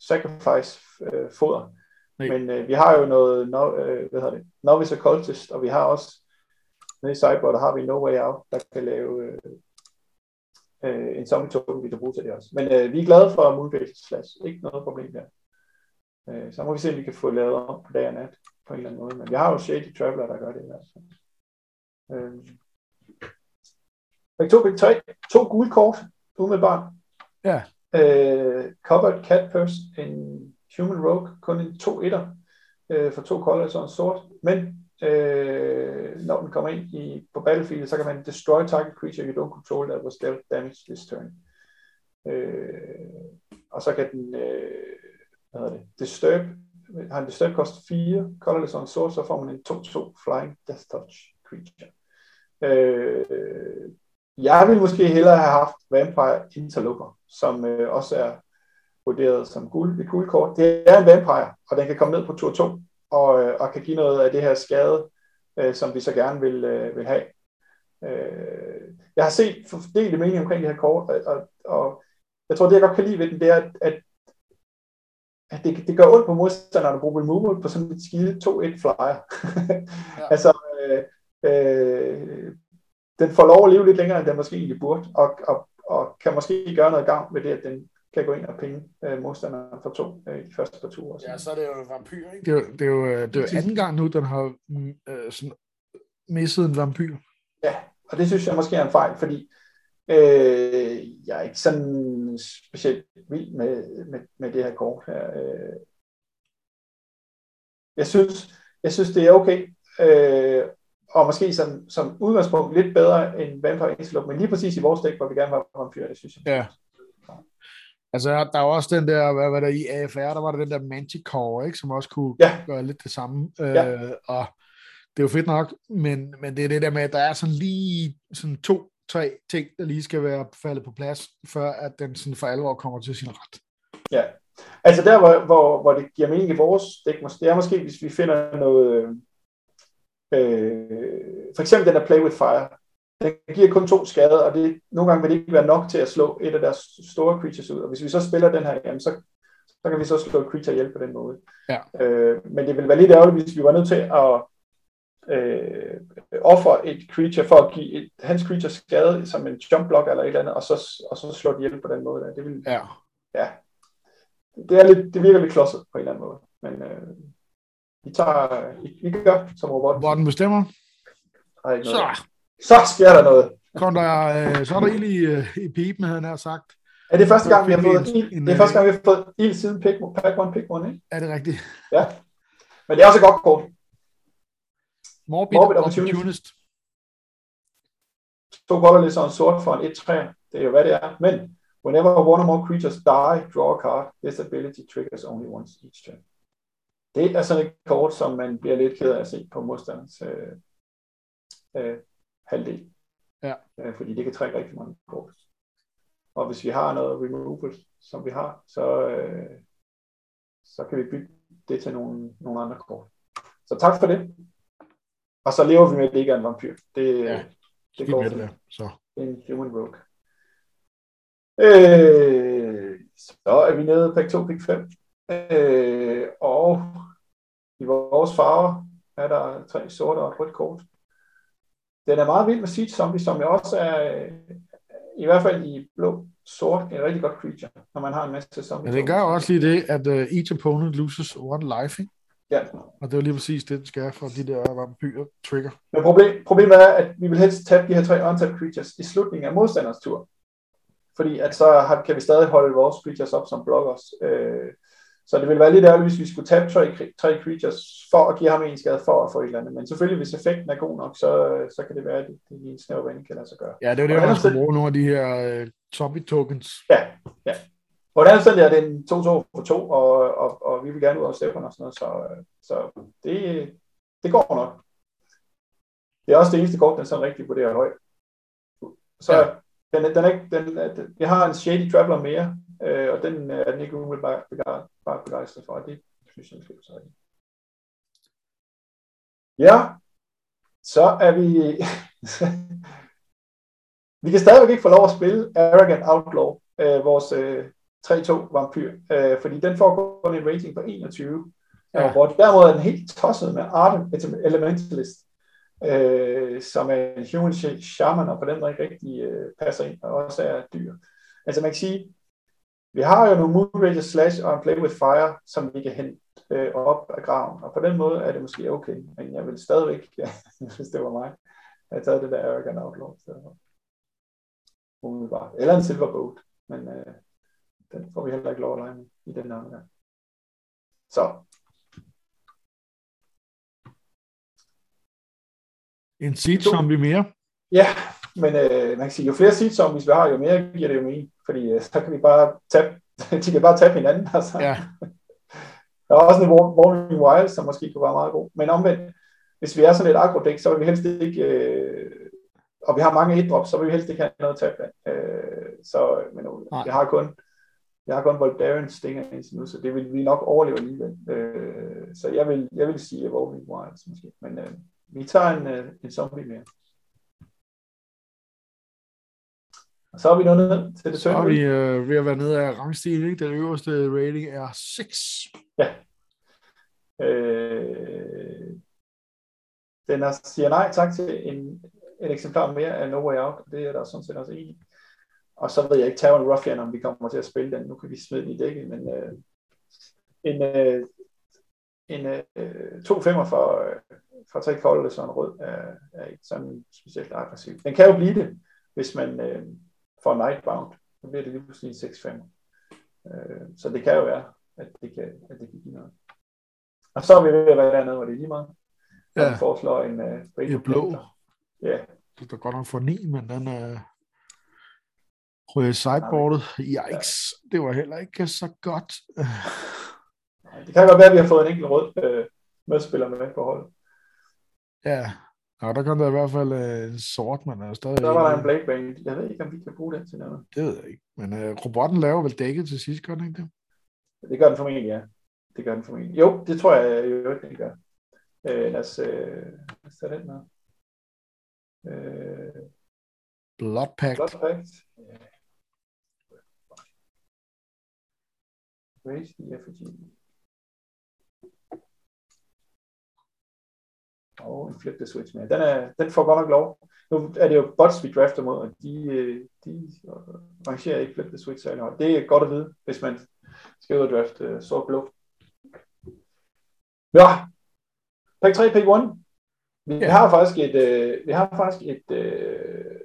[SPEAKER 2] sacrifice øh, foder,
[SPEAKER 1] Nej.
[SPEAKER 2] men øh, vi har jo noget no, øh, hvad hedder det, novice occultist, og vi har også nede i Cyborg, der har vi No Way Out, der kan lave øh, øh, en zombie token, vi kan bruge til det også. Men øh, vi er glade for Moonbase Slash. Ikke noget problem der. Øh, så må vi se, om vi kan få lavet om på dag og nat på en eller anden måde. Men vi har jo Shady Traveler, der gør det. Altså. Øh. Pick 2, pick 3. To gule kort, umiddelbart.
[SPEAKER 1] Ja.
[SPEAKER 2] Øh, covered Cat Purse, en Human Rogue, kun en 2 1 øh, for to colors og en sort. Men øh, når den kommer ind i, på battlefield, så kan man destroy target creature you don't control that was dealt damage this turn. Øh, og så kan den, øh, hvad hedder det, disturb, har en disturb kost 4, colorless on source, så får man en 2-2 flying death touch creature. Øh, jeg ville måske hellere have haft Vampire Interloper, som øh, også er vurderet som guld, et guldkort. Det er en Vampire, og den kan komme ned på tur 2, og, øh, og kan give noget af det her skade, øh, som vi så gerne vil, øh, vil have. Øh, jeg har set fordelte mening omkring det her kort, og, og, og jeg tror, det jeg godt kan lide ved den, det er, at, at, at det, det gør ondt på modstanderne at bruge removal på sådan et skide 2-1 flyer. ja. altså, øh, øh, den får lov at leve lidt længere, end den måske egentlig burde, og, og, og kan måske gøre noget gang med det, at den kan gå ind og penge øh, modstanderen for to øh, de første par ture.
[SPEAKER 1] Ja, så er det jo en vampyr, ikke? Det er, jo, det er jo, øh, det er jo anden gang nu, den har øh, sådan, misset en vampyr.
[SPEAKER 2] Ja, og det synes jeg måske er en fejl, fordi øh, jeg er ikke sådan specielt vild med, med, med det her kort her. Øh. Jeg synes, jeg synes, det er okay, øh, og måske som, som udgangspunkt lidt bedre end Vampire Interlope, men lige præcis i vores dæk, hvor vi gerne have vampyr, det synes jeg.
[SPEAKER 1] Ja. Altså, der var også den der, hvad var der i AFR, der var der den der Manticore, ikke, som også kunne
[SPEAKER 2] ja.
[SPEAKER 1] gøre lidt det samme. Ja. Øh, og det er jo fedt nok, men, men det er det der med, at der er sådan lige sådan to, tre ting, der lige skal være faldet på plads, før at den sådan for alvor kommer til sin ret.
[SPEAKER 2] Ja, altså der, hvor, hvor, hvor det giver mening i vores dæk, det er måske, hvis vi finder noget, øh, for eksempel den der Play with Fire, den giver kun to skade, og det, nogle gange vil det ikke være nok til at slå et af deres store creatures ud. Og hvis vi så spiller den her, jamen, så, så kan vi så slå et creature ihjel på den måde.
[SPEAKER 1] Ja.
[SPEAKER 2] Øh, men det vil være lidt ærgerligt, hvis vi var nødt til at øh, ofre et creature for at give et, hans creature skade som en jump block eller et eller andet, og så, og så slå det ihjel på den måde. Der. Det vil,
[SPEAKER 1] ja.
[SPEAKER 2] ja. Det, er lidt, det virker lidt klodset på en eller anden måde. Men øh, vi tager, vi, gør som robot.
[SPEAKER 1] Hvor den bestemmer?
[SPEAKER 2] Så. Så sker der noget.
[SPEAKER 1] Kom der, øh, så er der ild i, øh, i pipen, havde han sagt.
[SPEAKER 2] Er det første gang, vi har fået ild? Det er første gang, vi har fået ild siden pick, pack one, pick one, ikke?
[SPEAKER 1] Er det rigtigt?
[SPEAKER 2] Ja. Men det er også et godt kort.
[SPEAKER 1] Morbid, Morbid opportunist. opportunist.
[SPEAKER 2] To colorless og en sort for en 1-3. Det er jo, hvad det er. Men whenever one or more creatures die, draw a card. This ability triggers only once each turn. Det er sådan et kort, som man bliver lidt ked af at se på modstanders øh, øh, halvdel.
[SPEAKER 1] Ja.
[SPEAKER 2] Øh, fordi det kan trække rigtig mange kort. Og hvis vi har noget removal, som vi har, så, øh, så kan vi bytte det til nogle, nogle andre kort. Så tak for det. Og så lever vi med, at det ikke er en vampyr. Det,
[SPEAKER 1] ja, det går med det der. Så.
[SPEAKER 2] En human rogue. Øh, så er vi nede på 2, pick 5. Øh, og i vores farver er der tre sorte og et rødt kort. Den er meget vild med Siege Zombie, som jo også er, i hvert fald i blå, sort, en rigtig godt creature, når man har en masse zombie.
[SPEAKER 1] Men det gør også lige det, at uh, each opponent loses one life, ikke?
[SPEAKER 2] Ja.
[SPEAKER 1] Og det er lige præcis det, den skal for de der vampyrer trigger.
[SPEAKER 2] Men problem, problemet er, at vi vil helst tabe de her tre untapped creatures i slutningen af modstanders tur. Fordi at så har, kan vi stadig holde vores creatures op som blockers. Øh, så det ville være lidt ærgerligt, hvis vi skulle tabe tre, tre creatures for at give ham en skade for at få et eller andet. Men selvfølgelig, hvis effekten er god nok, så, så kan det være, at det, i en snæver vand kan lade sig gøre.
[SPEAKER 1] Ja, det er det, man skulle bruge nogle af de her uh, zombie tokens.
[SPEAKER 2] Ja, ja. Og det er er det en 2-2 for 2, og, og, og, vi vil gerne ud af stepperne og sådan noget, så, så det, det går nok. Det er også det eneste kort, den sådan rigtig vurderer højt. Så ja. Den, den, er, den, den, jeg har en Shady Traveler mere, øh, og den er den ikke umiddelbart bare begejstret for, det synes jeg, skal så Ja, så er vi... vi kan stadigvæk ikke få lov at spille Arrogant Outlaw, øh, vores øh, 3-2 vampyr, øh, fordi den får kun en rating på 21. Ja. Hvor derimod er den helt tosset med Art Elementalist øh, som er en human shaman, og på den måde ikke rigtig øh, passer ind, og også er dyr. Altså man kan sige, vi har jo nogle Moonrager Slash og en Play with Fire, som vi kan hente øh, op af graven, og på den måde er det måske okay, men jeg vil stadigvæk, ja, hvis det var mig, have taget det der Arrogant Outlaw. Så, umiddelbart. Eller en Silver Boat, men øh, den får vi heller ikke lov at lege med i den her omgang. Så.
[SPEAKER 1] En seed zombie mere.
[SPEAKER 2] Ja, men øh, man kan sige, jo flere seed zombies vi har, jo mere giver det jo mening, fordi øh, så kan vi bare tabe, de kan bare tabe hinanden. Altså.
[SPEAKER 1] Ja.
[SPEAKER 2] Der er også en Warning Wild, som måske kunne være meget god. Men omvendt, hvis vi er sådan et agro så vil vi helst ikke, øh, og vi har mange et drop, så vil vi helst ikke have noget tab øh, Så, men Nej. jeg har kun, jeg har kun Voldaren Stinger indtil nu, så det vil vi nok overleve alligevel. Øh, så jeg vil, jeg vil sige Warning Wilds måske. Men øh, vi tager en, øh, en zombie mere. Og så er vi nået til det
[SPEAKER 1] Så er vi øh, ved at være nede af rangstigen, ikke? Den øverste rating er 6.
[SPEAKER 2] Ja. Øh, den er, siger nej tak til en, et eksemplar mere af No Way Out, det er der sådan set også enig. Og så ved jeg ikke, Tavern Ruffian, om vi kommer til at spille den. Nu kan vi smide den i dækket, men øh, en, øh, en øh, to femmer for, øh, for tre kolde, så en rød er, er ikke sådan specielt aggressiv. Den kan jo blive det, hvis man øh, får Nightbound. Så bliver det lige pludselig en 6 5 øh, Så det kan jo være, at det kan, at det kan give noget. Og så er vi ved at være dernede, hvor det er lige meget. Ja. Han foreslår en uh,
[SPEAKER 1] I blå.
[SPEAKER 2] Ja.
[SPEAKER 1] Det er godt nok for 9, men den er... Røde sideboardet. Yikes, det var heller ikke så godt.
[SPEAKER 2] det kan godt være, at vi har fået en enkelt rød øh, medspiller med på holdet.
[SPEAKER 1] Ja, Ja, der kom der i hvert fald øh, sort, men er stadig...
[SPEAKER 2] Der var der en Blake Bane. Jeg ved ikke, om vi kan bruge den til noget.
[SPEAKER 1] Det ved jeg ikke. Men øh, robotten laver vel dækket til sidst, gør den ikke det?
[SPEAKER 2] Det gør den formentlig, ja. Det gør den formentlig. Jo, det tror jeg jo ikke, den gør. Øh, lad os, øh, lad os tage den med. Øh,
[SPEAKER 1] Blood Pact.
[SPEAKER 2] Blood Pact. Raise the effigy. Og en flip the switch med. Den, er, den får godt nok lov. Nu er det jo bots, vi drafter mod, og de, øh, de rangerer ikke flip the switch særlig højt. Det er godt at vide, hvis man skal ud og drafte uh, sort blå. Ja, pick 3, pick 1. Vi ja. har faktisk et, øh, vi har faktisk et, øh,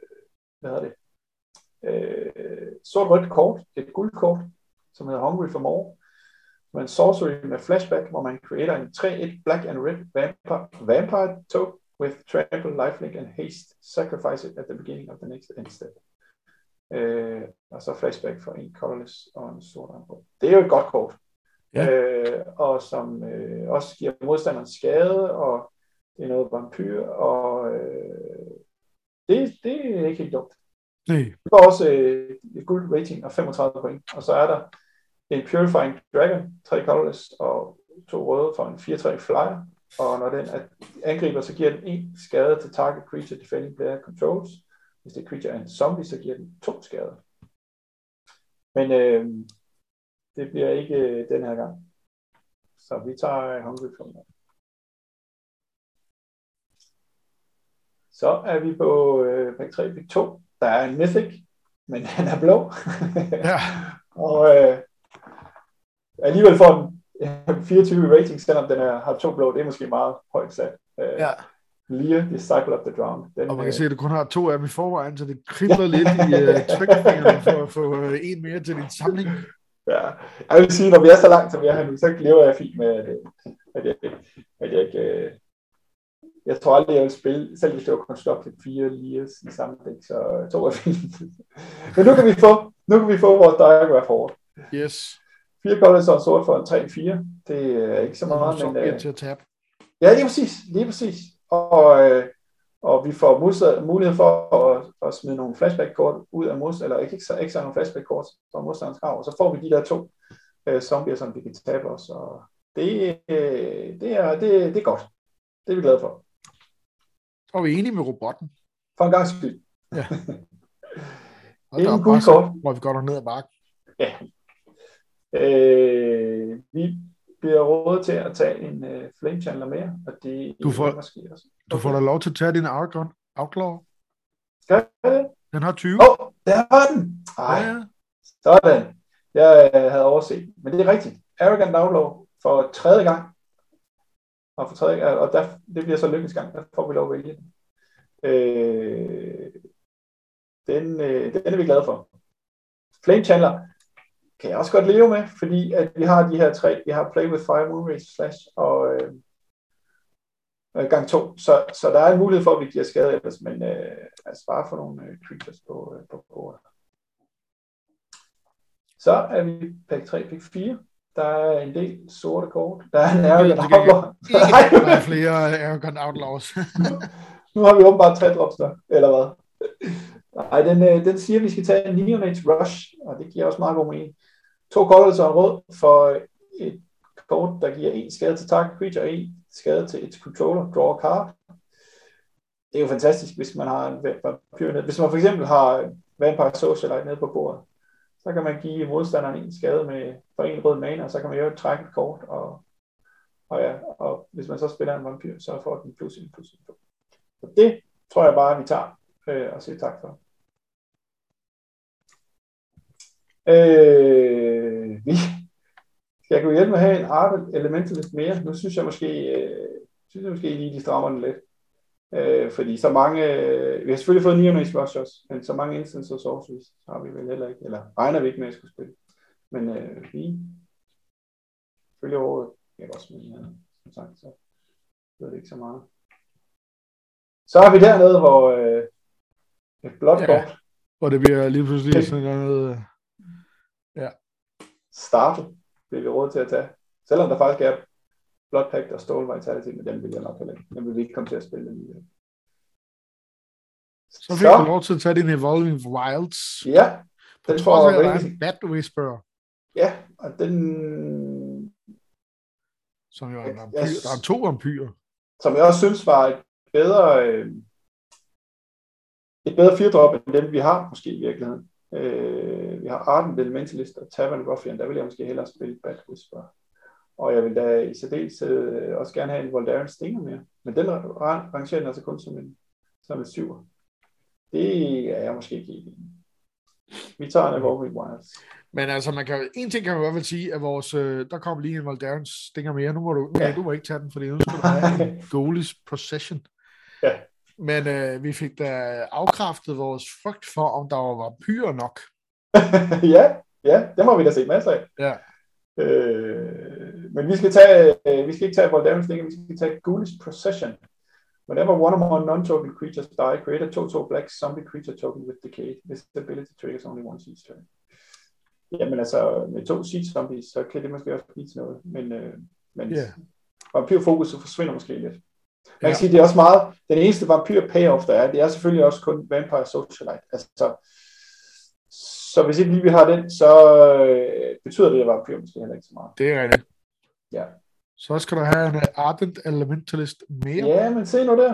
[SPEAKER 2] hvad hedder det, øh, sort-rødt kort, et guldkort, som hedder Hungry for More, er en sorcery med flashback, hvor man creater en 3-1 black and red vampire, vampire token with trample, lifelink and haste. Sacrifice it at the beginning of the next end step. Øh, og så flashback for en colorless og en sort armbånd. Det er jo et godt kort. Ja. Øh, og som øh, også giver modstanderen skade, og det er noget vampyr, og øh, det, det er ikke helt dumt.
[SPEAKER 1] Nej.
[SPEAKER 2] Det var også øh, et guld rating og 35 point. Og så er der en Purifying Dragon, tre colorless og to røde for en 4-3 flyer. Og når den angriber, så giver den en skade til target creature defending player controls. Hvis det creature er en zombie, så giver den to skader. Men øh, det bliver ikke øh, den her gang. Så vi tager Hungry for Så er vi på øh, pack 3, pack 2. Der er en Mythic, men den er blå.
[SPEAKER 1] ja.
[SPEAKER 2] og øh, alligevel får den 24 rating, selvom den er, har to blå. Det er måske meget højt sat. Øh,
[SPEAKER 1] ja.
[SPEAKER 2] Lia, Disciple of the Drowned.
[SPEAKER 1] Den, og man kan øh, se, at du kun har to af dem i forvejen, så det kribler lidt i uh, trykfingrene for at få uh, en mere til din samling.
[SPEAKER 2] Ja, jeg vil sige, når vi er så langt, som vi er her nu, så lever jeg fint med, at, at, jeg, at jeg ikke... Jeg tror aldrig, jeg vil spille, selv hvis det var Constructed 4 Lias i samme dæk, så to er fint. Men nu kan vi få, nu kan vi få vores Wrath hårdt.
[SPEAKER 1] Yes.
[SPEAKER 2] Fire colors og sort for en 3-4. Det er ikke så meget,
[SPEAKER 1] så men... Øh, til at tabe.
[SPEAKER 2] Ja, lige præcis. Lige præcis. Og, øh, og vi får mulighed for at, at smide nogle flashback-kort ud af modstand, eller ikke, ikke, ikke nogle flashback-kort fra modstanders krav, og så får vi de der to øh, zombier, som vi kan tabe os, og det, øh, det, er, det, det er godt. Det er vi glade for.
[SPEAKER 1] Og vi er enige med robotten.
[SPEAKER 2] For en gang skyld.
[SPEAKER 1] Ja.
[SPEAKER 2] Og det er en god kort.
[SPEAKER 1] Hvor vi går ned ad bakken.
[SPEAKER 2] Ja, Øh, vi bliver råd til at tage en uh, Flame Chandler mere, og det
[SPEAKER 1] Du får-
[SPEAKER 2] måske også.
[SPEAKER 1] Du får da lov til at tage din Argon Outlaw.
[SPEAKER 2] Skal jeg det?
[SPEAKER 1] Den har 20.
[SPEAKER 2] Åh, oh, der var den! Ej,
[SPEAKER 1] Ja, ja.
[SPEAKER 2] sådan. Jeg øh, havde overset. Men det er rigtigt. Arrogant Outlaw for tredje gang. Og, for tredje, og der, det bliver så lykkens gang. Der får vi lov at vælge den. Øh, den, øh, den er vi glade for. Flame Chandler kan jeg også godt leve med, fordi at vi har de her tre. Vi har Play with Fire, Moonrace, Flash og øh, øh, gang to. Så, så der er en mulighed for, at vi giver skade ellers, men øh, altså bare for nogle øh, creatures på, øh, på bordet. Så er vi pack 3, pack 4. Der er en del sorte kort. Der er en
[SPEAKER 1] jeg
[SPEAKER 2] outlaw.
[SPEAKER 1] Der er flere Arrogant Outlaws.
[SPEAKER 2] Nu har vi åbenbart tre drops der, eller hvad? Nej, den, øh, den siger, at vi skal tage en Neonate Rush, og det giver også meget god mening. To colors og en rød for øh, et kort, der giver en skade til target creature, og en skade til et controller, draw a card. Det er jo fantastisk, hvis man har en vampyr ned. Hvis man for eksempel har Vampire Socialite nede på bordet, så kan man give modstanderen en skade med for en rød mana, og så kan man jo trække et kort, og, og, ja, og hvis man så spiller en vampyr, så får den plus en plus en. Så det tror jeg bare, at vi tager øh, og siger tak for. Øh, vi skal jeg kunne hjælpe med at have en art elementalist mere. Nu synes jeg måske, øh, synes jeg måske lige, de strammer den lidt. Øh, fordi så mange, øh, vi har selvfølgelig fået Neonate Rush også, men så mange instances sorceries har vi vel heller ikke, eller regner vi ikke med at skulle spille. Men øh, vi følger året, jeg også, men øh, som sagt, så ved det ikke så meget. Så er vi dernede, hvor øh, et blåt
[SPEAKER 1] Ja.
[SPEAKER 2] kort
[SPEAKER 1] Og det bliver lige pludselig sådan noget...
[SPEAKER 2] startet, bliver vi råd til at tage. Selvom der faktisk er Blood Pact og Stål Vitality, men den vil jeg nok heller ikke. Den vil vi ikke komme til at spille alligevel.
[SPEAKER 1] Så fik du lov til at tage din Evolving Wilds.
[SPEAKER 2] Ja,
[SPEAKER 1] På
[SPEAKER 2] den
[SPEAKER 1] af, at der er en Bad Whisperer,
[SPEAKER 2] Ja, og den,
[SPEAKER 1] som jo er en
[SPEAKER 2] Jeg-
[SPEAKER 1] vampyr.
[SPEAKER 2] jeg-
[SPEAKER 1] Der er to vampyrer.
[SPEAKER 2] som jeg også synes var et bedre, øh, et bedre firdrop end dem, vi har måske i virkeligheden. Øh, vi har Arden Elementalist og Tavern Ruffian, der vil jeg måske hellere spille Bad Whisper. Og jeg vil da i særdeleshed øh, også gerne have en Voldaren Stinger mere. Men den ra- rangerer den altså kun som en, som en syver. Det er jeg måske ikke enig i. Vi tager en Evolving Wilds.
[SPEAKER 1] Men altså, man kan, en ting kan man i hvert fald sige, at vores, øh, der kom lige en Voldaren stinger mere. Nu må du,
[SPEAKER 2] Ja.
[SPEAKER 1] ja. du må ikke tage den, fordi nu skal du have en Goalies Procession.
[SPEAKER 2] Ja.
[SPEAKER 1] Men øh, vi fik da afkræftet vores frygt for, om der var vampyrer nok.
[SPEAKER 2] ja, ja, det må vi da se masser af.
[SPEAKER 1] Ja.
[SPEAKER 2] Øh, men vi skal tage, øh, vi skal ikke tage Voldaren Stinger, vi skal tage Ghoulish Procession. Whenever one or more non-token creatures die, create a 2-2 black zombie creature token with decay. This ability triggers only one siege turn. Jamen altså, med to siege zombies, så kan det måske også blive til noget. Men, øh, men
[SPEAKER 1] Ja.
[SPEAKER 2] vampyrfokuset forsvinder måske lidt. Man kan
[SPEAKER 1] Ja.
[SPEAKER 2] sige, det er også meget, den eneste vampyr payoff, der er, det er selvfølgelig også kun Vampire Socialite. Altså, så hvis ikke lige vi har den, så øh, betyder det, at vampyr måske heller ikke så meget.
[SPEAKER 1] Det er rigtigt.
[SPEAKER 2] Ja.
[SPEAKER 1] Så skal du have en øh, Ardent Elementalist mere.
[SPEAKER 2] Ja, men se nu der.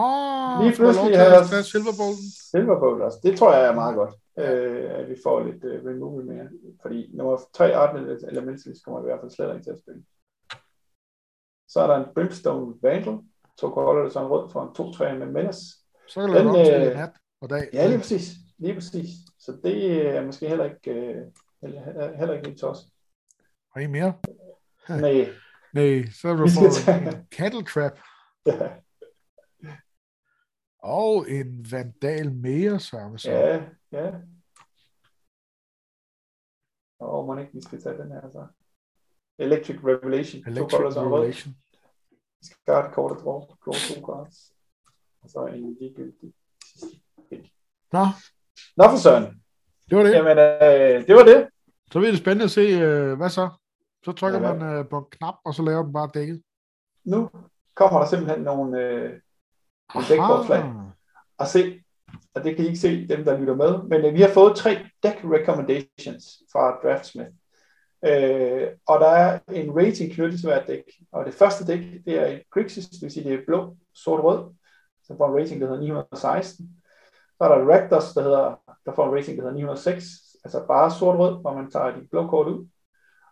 [SPEAKER 1] Åh,
[SPEAKER 2] Lige pludselig har
[SPEAKER 1] tage Silverbolten.
[SPEAKER 2] Silverbolt også. Det tror jeg er meget godt, øh, at vi får lidt øh, removal mere. Fordi nummer 3 Arden Elementalist kommer i hvert fald slet ikke til at spille. Så er der en Brimstone Vandal. To kolder det så en rød for en 2-3 med Menace.
[SPEAKER 1] Så kan du lave
[SPEAKER 2] Den,
[SPEAKER 1] op til
[SPEAKER 2] øh,
[SPEAKER 1] nat og dag.
[SPEAKER 2] Ja, lige præcis. Lige præcis. Så det er måske heller ikke, øh, heller, ikke helt tosset.
[SPEAKER 1] Og en mere?
[SPEAKER 2] Nej.
[SPEAKER 1] Nej, så vil du
[SPEAKER 2] tage-
[SPEAKER 1] en Cattle Trap
[SPEAKER 2] Ja,
[SPEAKER 1] og en Vandal mere, så.
[SPEAKER 2] ja. ja. Og må ikke, vi skal tage den her så. Electric Revelation. to
[SPEAKER 1] Electric
[SPEAKER 2] colors en rød.
[SPEAKER 1] Revelation.
[SPEAKER 2] Discard kort og draw. Draw to cards. Og så en ligegyldig.
[SPEAKER 1] Nå,
[SPEAKER 2] Nå for søren.
[SPEAKER 1] det var det.
[SPEAKER 2] Jamen, øh, det var det.
[SPEAKER 1] Så bliver det spændende at se, øh, hvad så? Så trykker
[SPEAKER 2] Ja,
[SPEAKER 1] man øh, på en knap, og så laver den bare dækket.
[SPEAKER 2] Nu kommer der simpelthen nogle, øh, nogle dækforslag. at se, og det kan I ikke se, dem der lytter med, men øh, vi har fået tre deck recommendations fra Draftsmith. Øh, og der er en rating knyttet til hvert dæk. Og det første dæk, det er Grixis, det vil sige, det er blå, sort rød, så får en rating, der hedder 916. Så er der Raptors, der, hedder, der får en rating, der hedder 906, altså bare sort rød, hvor man tager de blå kort ud.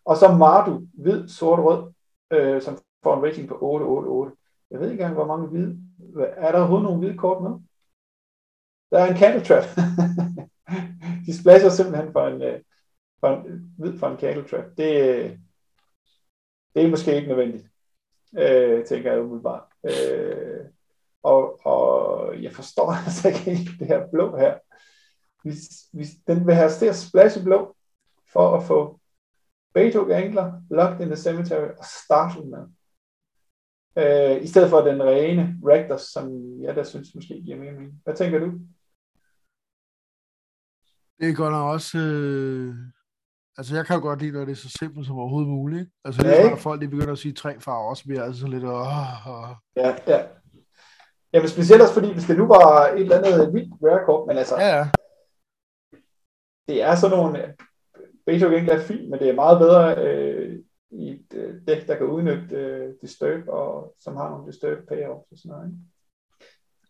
[SPEAKER 2] Og så Mardu, hvid, sort, rød, øh, som får en rating på 8, 8, 8. Jeg ved ikke engang, hvor mange hvide. Er der overhovedet nogle hvide kort med? Der er en candle trap. de splasher simpelthen for en, øh, for en hvid for en candle trap. Det, øh, det er måske ikke nødvendigt, øh, tænker jeg umiddelbart. Øh, og, og jeg forstår altså ikke helt det her blå her. Hvis, hvis den vil have til at splashe blå, for at få Beethoven angler, Locked in the Cemetery og Startled med. Øh, I stedet for den rene Raptors, som jeg da synes måske giver mere mening. Hvad tænker du?
[SPEAKER 1] Det er godt nok også... Øh... Altså, jeg kan jo godt lide, når det er så simpelt som overhovedet muligt. Altså, det er ja, folk, de begynder at sige tre farver også, bliver altså sådan lidt... Åh, åh.
[SPEAKER 2] Ja, ja. Jamen, specielt også fordi, hvis det nu var et eller andet vildt rare kort, men altså...
[SPEAKER 1] Ja, ja.
[SPEAKER 2] Det er sådan nogle... Beethoven ikke er fint, men det er meget bedre øh, i et øh, dæk, der kan udnytte øh, Disturb, og som har nogle Disturb payoffs og sådan noget. Ikke?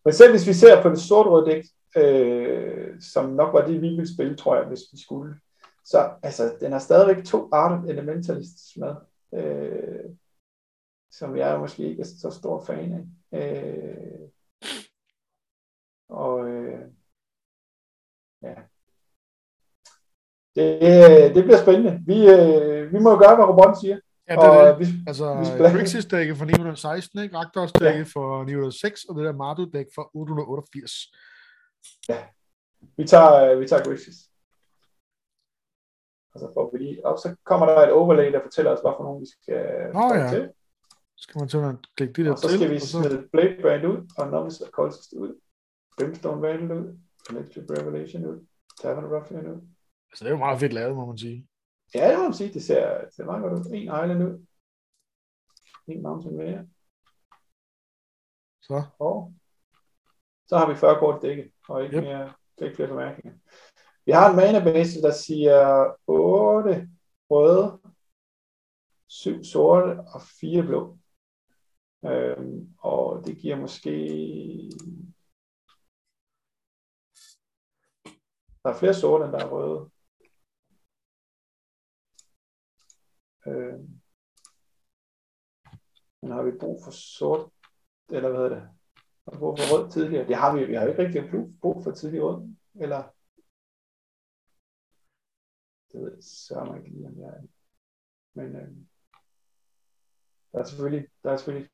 [SPEAKER 2] Men selv hvis vi ser på det sort-røde dæk, øh, som nok var det, vi ville spille, tror jeg, hvis vi skulle, så altså, den har stadigvæk to Art Elementalists med, øh, som jeg måske ikke er så stor fan af. Øh, og øh, ja, det, det bliver spændende. Vi, øh, vi må gøre, hvad robotten siger.
[SPEAKER 1] Ja, det er det. Vi, altså, Grixis dækket for 916, ikke? Raktos dækket ja. for 906, og det der Mardu dæk for 888.
[SPEAKER 2] Ja, vi tager, vi tager Grixis. Og så får vi lige, og så kommer der et overlay, der fortæller os, hvad for nogen vi skal
[SPEAKER 1] Nå, ja. til. Skal man til at klikke de der
[SPEAKER 2] og så skal vi smide Blade Brand ud, og Novice Cultist ud, Brimstone Vandal ud, Electric Revelation ud, Tavern Ruffian ud,
[SPEAKER 1] Altså, det er jo meget fedt lavet, må man sige.
[SPEAKER 2] Ja, det må man sige. Det ser, det ser meget godt ud. En island ud. En mountain mere.
[SPEAKER 1] Så.
[SPEAKER 2] Og så har vi 40 kort dækket, og ikke, yep. mere, ikke flere bemærkninger. Vi har en mana base, der siger 8 røde, 7 sorte og 4 blå. Øhm, og det giver måske... Der er flere sorte, end der er røde. Øh, men har vi brug for sort, eller hvad hedder det? Har vi brug for rød tidligere? Det har vi, vi har jo ikke rigtig brug for tidlig rød, eller? Det ved jeg så ikke lige, om jeg er. Men øh, der er selvfølgelig, der er selvfølgelig,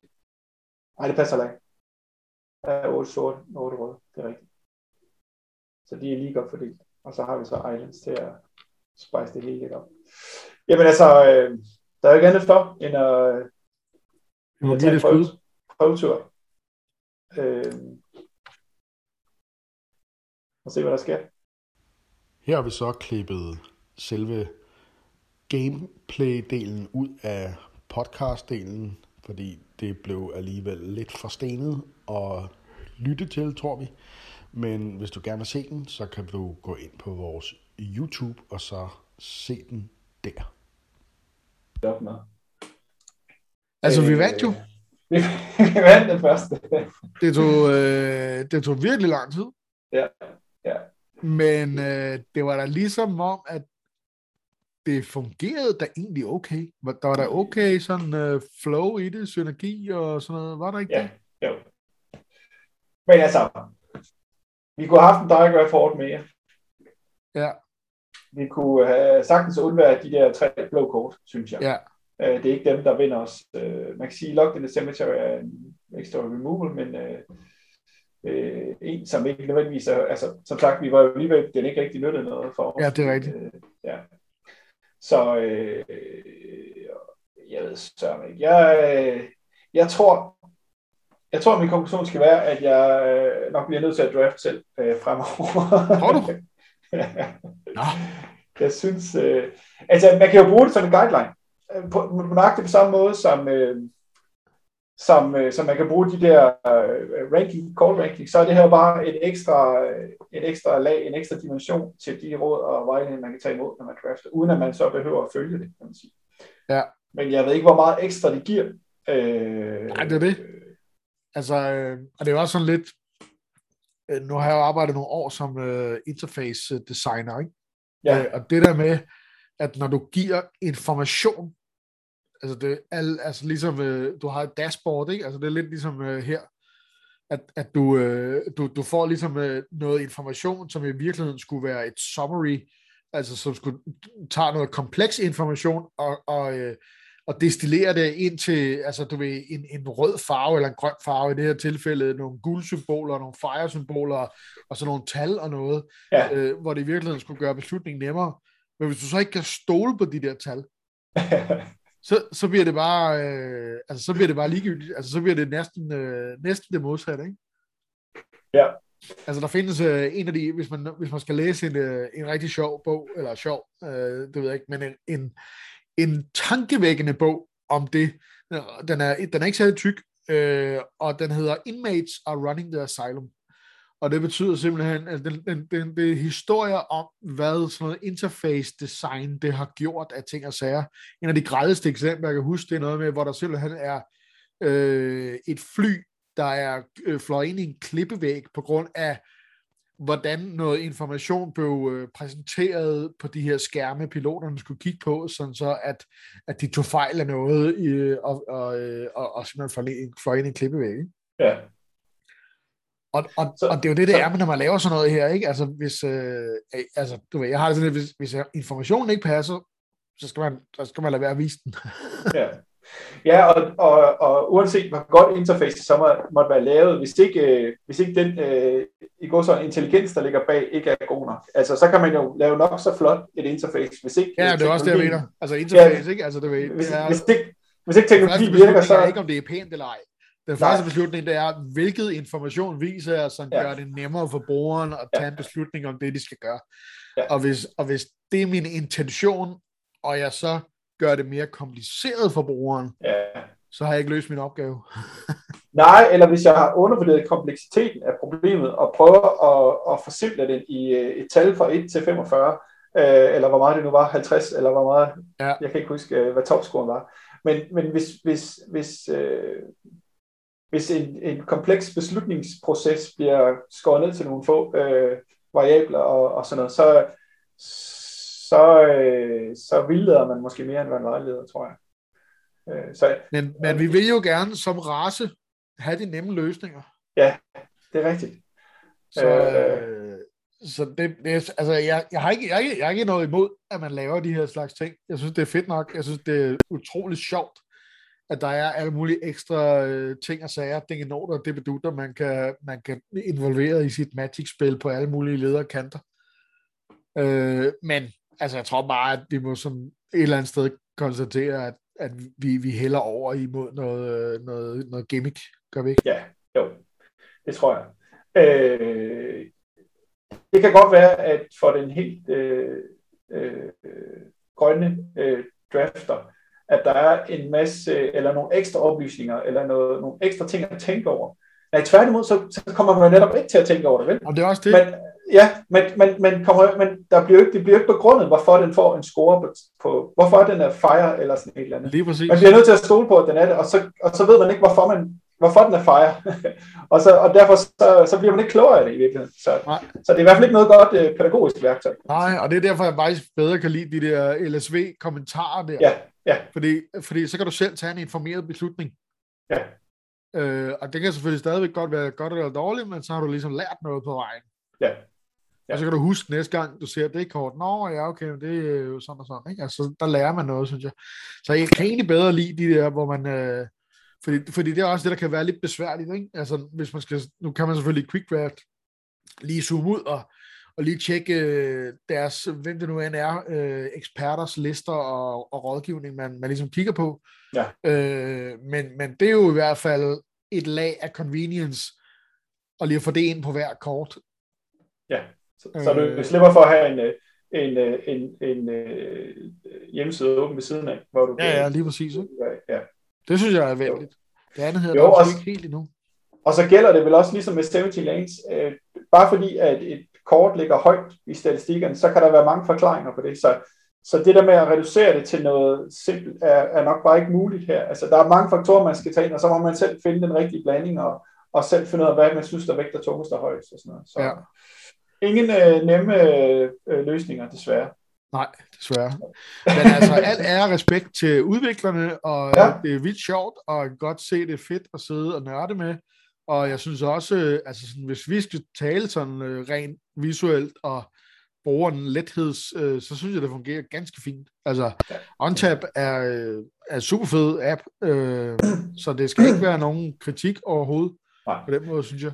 [SPEAKER 2] nej det passer ikke. Der er 8 sort, og 8 rød, det er rigtigt. Så de er lige godt fordelt. Og så har vi så Islands til at spice det hele lidt op. Jamen altså, øh, der er jo ikke andet for, end at,
[SPEAKER 1] øh, at tage en prøve,
[SPEAKER 2] prøvetur. Øh, og se, hvad der sker.
[SPEAKER 1] Her har vi så klippet selve gameplay-delen ud af podcast-delen, fordi det blev alligevel lidt forstenet og lytte til, tror vi. Men hvis du gerne vil se den, så kan du gå ind på vores YouTube og så se den der.
[SPEAKER 2] Op med.
[SPEAKER 1] Altså, vi vandt jo. Øh,
[SPEAKER 2] vi vandt den første.
[SPEAKER 1] det, tog, øh, det tog virkelig lang tid.
[SPEAKER 2] Ja, ja.
[SPEAKER 1] Men øh, det var da ligesom om, at det fungerede da egentlig okay. Der var der okay sådan øh, flow i det, synergi og sådan noget. Var der ikke
[SPEAKER 2] ja, det? Jo. Men altså, vi kunne have haft en diagram for mere.
[SPEAKER 1] Ja
[SPEAKER 2] vi kunne have sagtens undvære de der tre blå kort, synes jeg.
[SPEAKER 1] Ja.
[SPEAKER 2] Øh, det er ikke dem, der vinder os. Øh, man kan sige, at Locked in the Cemetery er en ekstra removal, men øh, øh, en, som ikke nødvendigvis er, altså, som sagt, vi var jo alligevel, den ikke rigtig nyttede noget for os.
[SPEAKER 1] Ja, det er rigtigt.
[SPEAKER 2] Øh, ja. Så, øh, jeg ved så ikke. Jeg, jeg tror, jeg tror, at min konklusion skal være, at jeg øh, nok bliver nødt til at draft selv øh, fremover.
[SPEAKER 1] Tror du?
[SPEAKER 2] Nå. Jeg synes, øh, altså man kan jo bruge det som en guideline. Øh, på, nøjagtigt på samme måde som, øh, som, øh, som man kan bruge de der øh, ranking, call ranking, så er det her bare et ekstra, et ekstra lag, en ekstra dimension til de råd og vejledninger, man kan tage imod, når man drafter, uden at man så behøver at følge det, kan man sige.
[SPEAKER 1] Ja.
[SPEAKER 2] Men jeg ved ikke, hvor meget ekstra det giver.
[SPEAKER 1] Øh, Nej, det er det. Altså, øh, og det er jo også sådan lidt, Øh, nu har jeg jo arbejdet nogle år som uh, interface designer, ikke?
[SPEAKER 2] Ja.
[SPEAKER 1] Uh, og det der med, at når du giver information, altså, det, al, altså ligesom, øh, du har et dashboard, ikke? Altså det er lidt ligesom øh, her, at, at du, øh, du, du får ligesom øh, noget information, som i virkeligheden skulle være et summary, altså som skulle tage noget kompleks information og, og, øh, og destillere det ind til, altså du ved, en, en rød farve eller en grøn farve, i det her tilfælde nogle guldsymboler, nogle fire-symboler, og så nogle tal og noget, ja. øh, hvor det i virkeligheden skulle gøre beslutningen nemmere. Men hvis du så ikke kan stole på de der tal, så, så bliver det bare, øh, altså så bliver det bare ligegyldigt, altså så bliver det næsten, øh, næsten det modsatte, ikke?
[SPEAKER 2] Ja.
[SPEAKER 1] Altså der findes øh, en af de, hvis man, hvis man skal læse en, øh, en rigtig sjov bog, eller sjov, øh, det ved jeg ikke, men en, en, en tankevækkende bog om det. Den er, den er ikke særlig tyk, øh, og den hedder Inmates are running the asylum. Og det betyder simpelthen, at den, den, den, det er historier om, hvad sådan noget interface design det har gjort af ting og sager. En af de grædeste eksempler, jeg kan huske, det er noget med, hvor der simpelthen er øh, et fly, der er øh, fløjet ind i en klippevæg på grund af hvordan noget information blev øh, præsenteret på de her skærme, piloterne skulle kigge på, sådan så at, at de tog fejl af noget i, og, og, øh, og, og simpelthen fløj ind i en klippevæg.
[SPEAKER 2] Ja.
[SPEAKER 1] Og, og, så, og det er jo det, det er, når man laver sådan noget her, ikke? Altså, hvis, øh, altså, du ved, jeg har det sådan, at hvis, hvis informationen ikke passer, så skal man, så skal man lade være at vise den.
[SPEAKER 2] ja. Ja, og, og, og uanset hvor godt interface så må, måtte være lavet, hvis ikke, øh, hvis ikke den øh, i går så intelligens, der ligger bag, ikke er god nok. Altså, så kan man jo lave nok så flot et interface, hvis ikke...
[SPEAKER 1] Ja, det er også det, jeg mener. Altså interface, ja, ikke? Altså, det,
[SPEAKER 2] hvis,
[SPEAKER 1] det er,
[SPEAKER 2] hvis, ikke, hvis ikke teknologi virker, så...
[SPEAKER 1] er ikke, om det er pænt eller ej. Den første beslutning, det er, hvilket information viser, som ja. gør det nemmere for brugeren at tage ja. en beslutning om det, de skal gøre. Ja. Og, hvis, og hvis det er min intention, og jeg så gør det mere kompliceret for brugeren,
[SPEAKER 2] ja.
[SPEAKER 1] så har jeg ikke løst min opgave.
[SPEAKER 2] Nej, eller hvis jeg har undervurderet kompleksiteten af problemet, og prøver at, at forsimple det i øh, et tal fra 1 til 45, øh, eller hvor meget det nu var, 50, eller hvor meget, ja. jeg kan ikke huske, øh, hvad topscoren var. Men, men hvis, hvis, hvis, øh, hvis en, en kompleks beslutningsproces bliver skåret ned til nogle få øh, variabler og, og sådan noget, så, så, øh, så vildleder man måske mere, end man vejleder, tror jeg.
[SPEAKER 1] Øh, så, men, men vi vil jo gerne som race have de nemme løsninger.
[SPEAKER 2] Ja, det er rigtigt.
[SPEAKER 1] Så, øh, så det, det altså, jeg, jeg, har ikke, jeg, jeg har ikke noget imod, at man laver de her slags ting. Jeg synes, det er fedt nok. Jeg synes, det er utroligt sjovt, at der er alle mulige ekstra øh, ting og sager, dingenoter og bedutter, man kan, man kan involvere i sit Magic-spil på alle mulige lederkanter. Øh, men altså, jeg tror bare, at vi må sådan et eller andet sted konstatere, at, at vi, vi hælder over imod noget, noget, noget gimmick, gør vi ikke?
[SPEAKER 2] Ja, jo. Det tror jeg. Øh, det kan godt være, at for den helt øh, øh, grønne øh, drafter, at der er en masse, eller nogle ekstra oplysninger, eller noget, nogle ekstra ting at tænke over. Nej, tværtimod, så, så kommer man netop ikke til at tænke over det, vel?
[SPEAKER 1] Og det er også det.
[SPEAKER 2] Men, ja, men, men, men, kommer, men der bliver ikke, det bliver ikke begrundet, hvorfor den får en score på, på hvorfor den er fire eller sådan et eller andet.
[SPEAKER 1] Lige præcis.
[SPEAKER 2] Man bliver nødt til at stole på, at den er det, og så, og så ved man ikke, hvorfor, man, hvorfor den er fire. og, så, og derfor så, så bliver man ikke klogere af det i virkeligheden. Så, så det er i hvert fald ikke noget godt øh, pædagogisk værktøj.
[SPEAKER 1] Nej, og det er derfor, jeg faktisk bedre kan lide de der LSV-kommentarer der.
[SPEAKER 2] Ja, ja.
[SPEAKER 1] Fordi, fordi så kan du selv tage en informeret beslutning.
[SPEAKER 2] Ja.
[SPEAKER 1] Øh, og det kan selvfølgelig stadigvæk godt være godt eller dårligt, men så har du ligesom lært noget på vejen.
[SPEAKER 2] Ja.
[SPEAKER 1] Ja. Og så kan du huske næste gang, du ser det kort, nå ja, okay, det er jo sådan og sådan, ikke? Altså, der lærer man noget, synes jeg. Så jeg kan egentlig bedre lide de der, hvor man, øh, fordi, fordi det er også det, der kan være lidt besværligt, ikke? Altså, hvis man skal, nu kan man selvfølgelig quick draft lige zoome ud og, og lige tjekke øh, deres, hvem det nu end er, øh, eksperters lister og, og rådgivning, man, man ligesom kigger på.
[SPEAKER 2] Ja.
[SPEAKER 1] Øh, men, men det er jo i hvert fald et lag af convenience, og lige at få det ind på hver kort.
[SPEAKER 2] Ja. Så, øh, så du øh. slipper for at have en, øh, en, øh, en, en, en hjemmeside åben ved siden af, hvor du
[SPEAKER 1] ja,
[SPEAKER 2] kan...
[SPEAKER 1] Ja, lige præcis. Ikke?
[SPEAKER 2] Ja.
[SPEAKER 1] Det synes jeg er venligt. Det andet hedder jo, også, ikke helt endnu.
[SPEAKER 2] Og så gælder det vel også ligesom med 70 lanes, øh, bare fordi at et kort ligger højt i statistikken, så kan der være mange forklaringer på det. Så, så det der med at reducere det til noget simpelt, er, er nok bare ikke muligt her. Altså, der er mange faktorer, man skal tage ind, og så må man selv finde den rigtige blanding, og, og selv finde ud af, hvad man synes, der vægter tungest og højst. Og sådan noget. Så,
[SPEAKER 1] ja.
[SPEAKER 2] Ingen øh, nemme øh, løsninger, desværre.
[SPEAKER 1] Nej, desværre. Men altså, alt er respekt til udviklerne, og ja. det er vildt sjovt, og godt se det fedt at sidde og nørde med. Og jeg synes også, øh, altså sådan, hvis vi skal tale sådan uh, rent visuelt og bruger en letheds, uh, så synes jeg, det fungerer ganske fint. Altså, OnTap er, er en super fed app, uh, så det skal ikke være nogen kritik overhovedet. Nej. På den måde, synes jeg.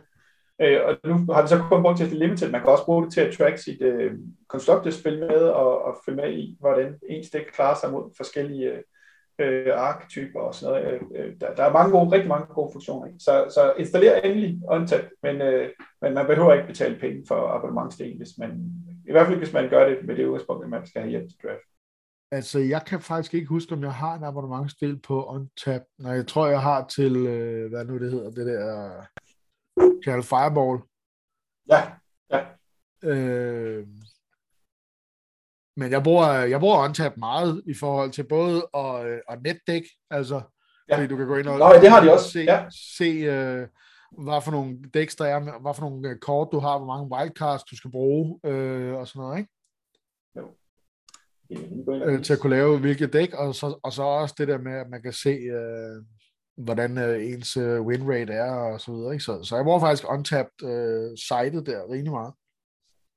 [SPEAKER 2] Øh, og nu har vi så kun brugt til limited. Man kan også bruge det til at track sit øh, constructed-spil med og, og følge med i, hvordan ens dæk klarer sig mod forskellige øh, arketyper og sådan noget. Øh, øh, der, der er mange gode, rigtig mange gode funktioner i. Så, så installer endelig OnTap, men, øh, men man behøver ikke betale penge for abonnementsdelen, hvis man, i hvert fald hvis man gør det med det udgangspunkt, at man skal have hjælp til draft.
[SPEAKER 1] Altså, jeg kan faktisk ikke huske, om jeg har en abonnementsdel på OnTap. Nej, jeg tror, jeg har til, øh, hvad nu det hedder, det der Channel Fireball.
[SPEAKER 2] Ja, ja.
[SPEAKER 1] Øh, men jeg bruger, jeg bruger OnTap meget i forhold til både at, at netdæk, altså, ja. fordi du kan gå ind og,
[SPEAKER 2] Nå, det har de også.
[SPEAKER 1] se,
[SPEAKER 2] ja.
[SPEAKER 1] se uh, hvad for nogle dæks der er, hvad for nogle øh, kort du har, hvor mange wildcards du skal bruge, uh, og sådan noget, ikke? Jo. Uh, til at kunne lave hvilket dæk, og så, og så også det der med, at man kan se, uh, hvordan øh, ens uh, win rate er, og så videre, ikke? Så, så jeg bruger faktisk untapped øh, sitet der rimelig meget.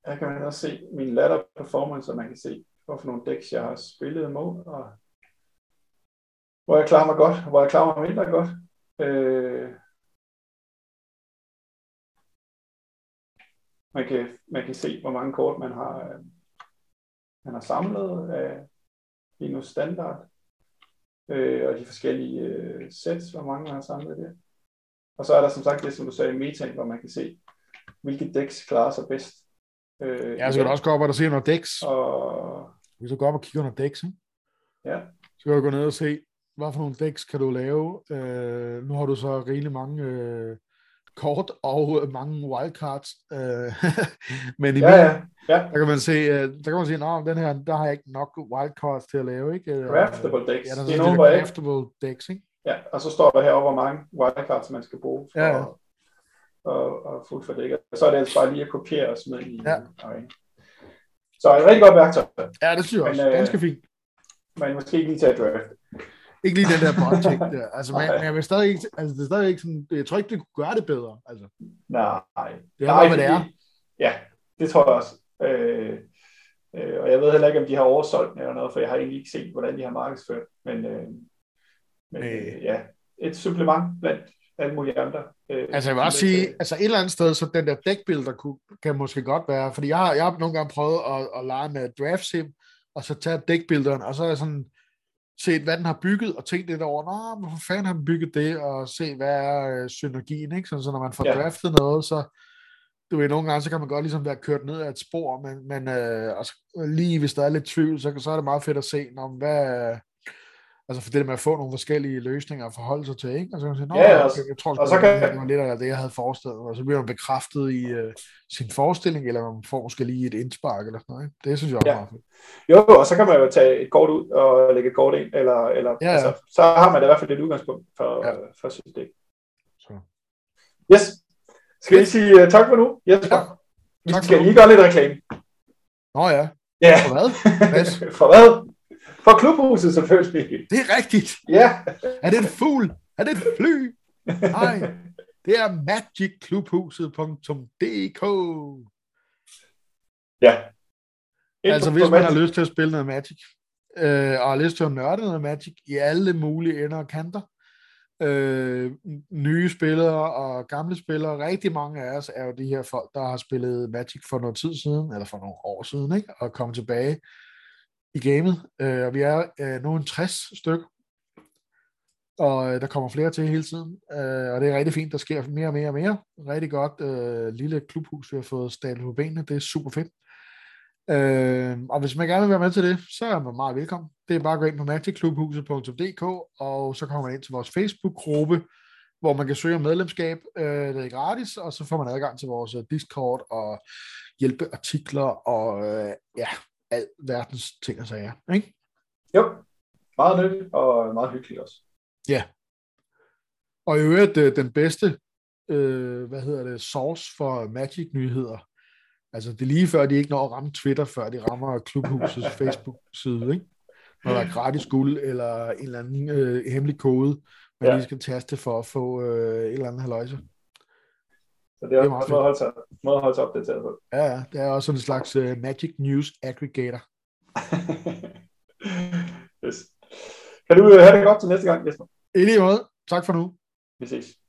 [SPEAKER 2] Her kan man også se min ladder performance, og man kan se, hvorfor nogle decks jeg har spillet mod, og hvor jeg klarer mig godt, og hvor jeg klarer mig mindre godt. Øh, man, kan, man kan se, hvor mange kort man har, øh, man har samlet øh, af Linus Standard, øh, og de forskellige øh, sets, hvor mange man har samlet det. Og så er der som sagt det, som du sagde, metaen, hvor man kan se, hvilke decks klarer sig bedst.
[SPEAKER 1] Øh, ja, så kan du også gå op og se under decks. Og... Du kan gå op og kigge under decks, ikke?
[SPEAKER 2] Ja.
[SPEAKER 1] Så kan du gå ned og se, hvad for nogle decks kan du lave. Øh, nu har du så rigeligt mange øh, kort og øh, mange wildcards. Øh, men i
[SPEAKER 2] ja, ja, ja.
[SPEAKER 1] der kan man se, øh, der kan man se, at den her, der har jeg ikke nok wildcards til at lave. Ikke?
[SPEAKER 2] Øh, craftable decks.
[SPEAKER 1] Ja, der er det er nogle, craftable decks, ikke?
[SPEAKER 2] Ja, og så står der her, hvor mange wildcards man skal bruge for ja, ja. Og, og fuldt for det. Så er det altså bare lige at kopiere og smide i ja. Okay. Så et rigtig godt værktøj.
[SPEAKER 1] Ja, det synes jeg også. Men, Ganske fint.
[SPEAKER 2] Men måske ikke lige til at draft.
[SPEAKER 1] Ikke lige den der bond der. Altså, men, men jeg vil stadig ikke, altså, det er stadig ikke sådan, jeg tror ikke, det kunne gøre det bedre. Altså.
[SPEAKER 2] Nej.
[SPEAKER 1] Det er bare, hvad det er.
[SPEAKER 2] Ja, det tror jeg også. Øh, øh, og jeg ved heller ikke, om de har oversolgt eller noget, for jeg har egentlig ikke set, hvordan de har markedsført. Men, øh, men øh, ja, et supplement blandt alle mulige andre.
[SPEAKER 1] Øh, altså jeg vil også sige, altså et eller andet sted, så den der dækbilleder kunne, kan måske godt være, fordi jeg har, jeg har nogle gange prøvet at, at lege med draft sim, og så tage dækbillederne, og så er jeg sådan, set, hvad den har bygget, og tænkt lidt over, Nå, hvorfor fanden har den bygget det, og se, hvad er øh, synergien, ikke? Så, så når man får ja. draftet noget, så, du ved, nogle gange, så kan man godt ligesom være kørt ned ad et spor, men, men øh, altså, lige hvis der er lidt tvivl, så, så er det meget fedt at se, når, hvad, Altså for det der med at få nogle forskellige løsninger at forholde sig til, ikke? Altså man siger, ja,
[SPEAKER 2] også,
[SPEAKER 1] jeg, tror, og så kan... det var lidt af det, jeg havde forestillet og så bliver man bekræftet i uh, sin forestilling, eller man får måske lige et indspark eller sådan noget, ikke? Det synes jeg også ja. meget fedt.
[SPEAKER 2] Jo, og så kan man jo tage et kort ud og lægge et kort ind, eller, eller ja, ja. Altså, så har man i hvert fald et udgangspunkt for, ja. for sit dæk. Så. Yes. Skal vi sige uh, tak for nu, Jesper? Ja. Vi skal lige gøre lidt reklame.
[SPEAKER 1] Nå ja.
[SPEAKER 2] Ja.
[SPEAKER 1] For hvad?
[SPEAKER 2] for hvad? For klubhuset selvfølgelig.
[SPEAKER 1] Det er rigtigt.
[SPEAKER 2] Ja.
[SPEAKER 1] Er det en fugl? Er det et fly? Nej, det er magicklubhuset.dk.
[SPEAKER 2] Ja.
[SPEAKER 1] Ind altså hvis man har lyst til at spille noget Magic, øh, og har lyst til at nørde noget Magic i alle mulige ender og kanter, øh, nye spillere og gamle spillere, rigtig mange af os er jo de her folk, der har spillet Magic for noget tid siden, eller for nogle år siden, ikke? og kommet tilbage i gamet, øh, og vi er øh, nu en 60 styk, og øh, der kommer flere til hele tiden, øh, og det er rigtig fint, der sker mere og mere og mere. Rigtig godt øh, lille klubhus, vi har fået stablet på benene, det er super fedt. Øh, og hvis man gerne vil være med til det, så er man meget velkommen. Det er bare at gå ind på magicklubhuset.dk, og så kommer man ind til vores Facebook-gruppe, hvor man kan søge om medlemskab. Øh, det er gratis, og så får man adgang til vores øh, Discord og hjælpeartikler og øh, ja, al verdens ting og sager, ikke?
[SPEAKER 2] Jo, meget nyttigt og meget hyggeligt også.
[SPEAKER 1] Ja. Og i øvrigt, øh, den bedste, øh, hvad hedder det, source for Magic-nyheder, Altså, det er lige før, de ikke når at ramme Twitter, før de rammer klubhusets Facebook-side, ikke? Når der er gratis guld, eller en eller anden øh, hemmelig kode, man ja. lige skal taste for at få øh, et eller andet haløjse.
[SPEAKER 2] Så det er, også måde at holde sig, måde at holde sig opdateret på.
[SPEAKER 1] Ja, ja, det er også sådan en slags uh, Magic News Aggregator.
[SPEAKER 2] yes. Kan du uh, have det godt til næste gang, Jesper?
[SPEAKER 1] I lige måde. Tak for nu.
[SPEAKER 2] Vi ses.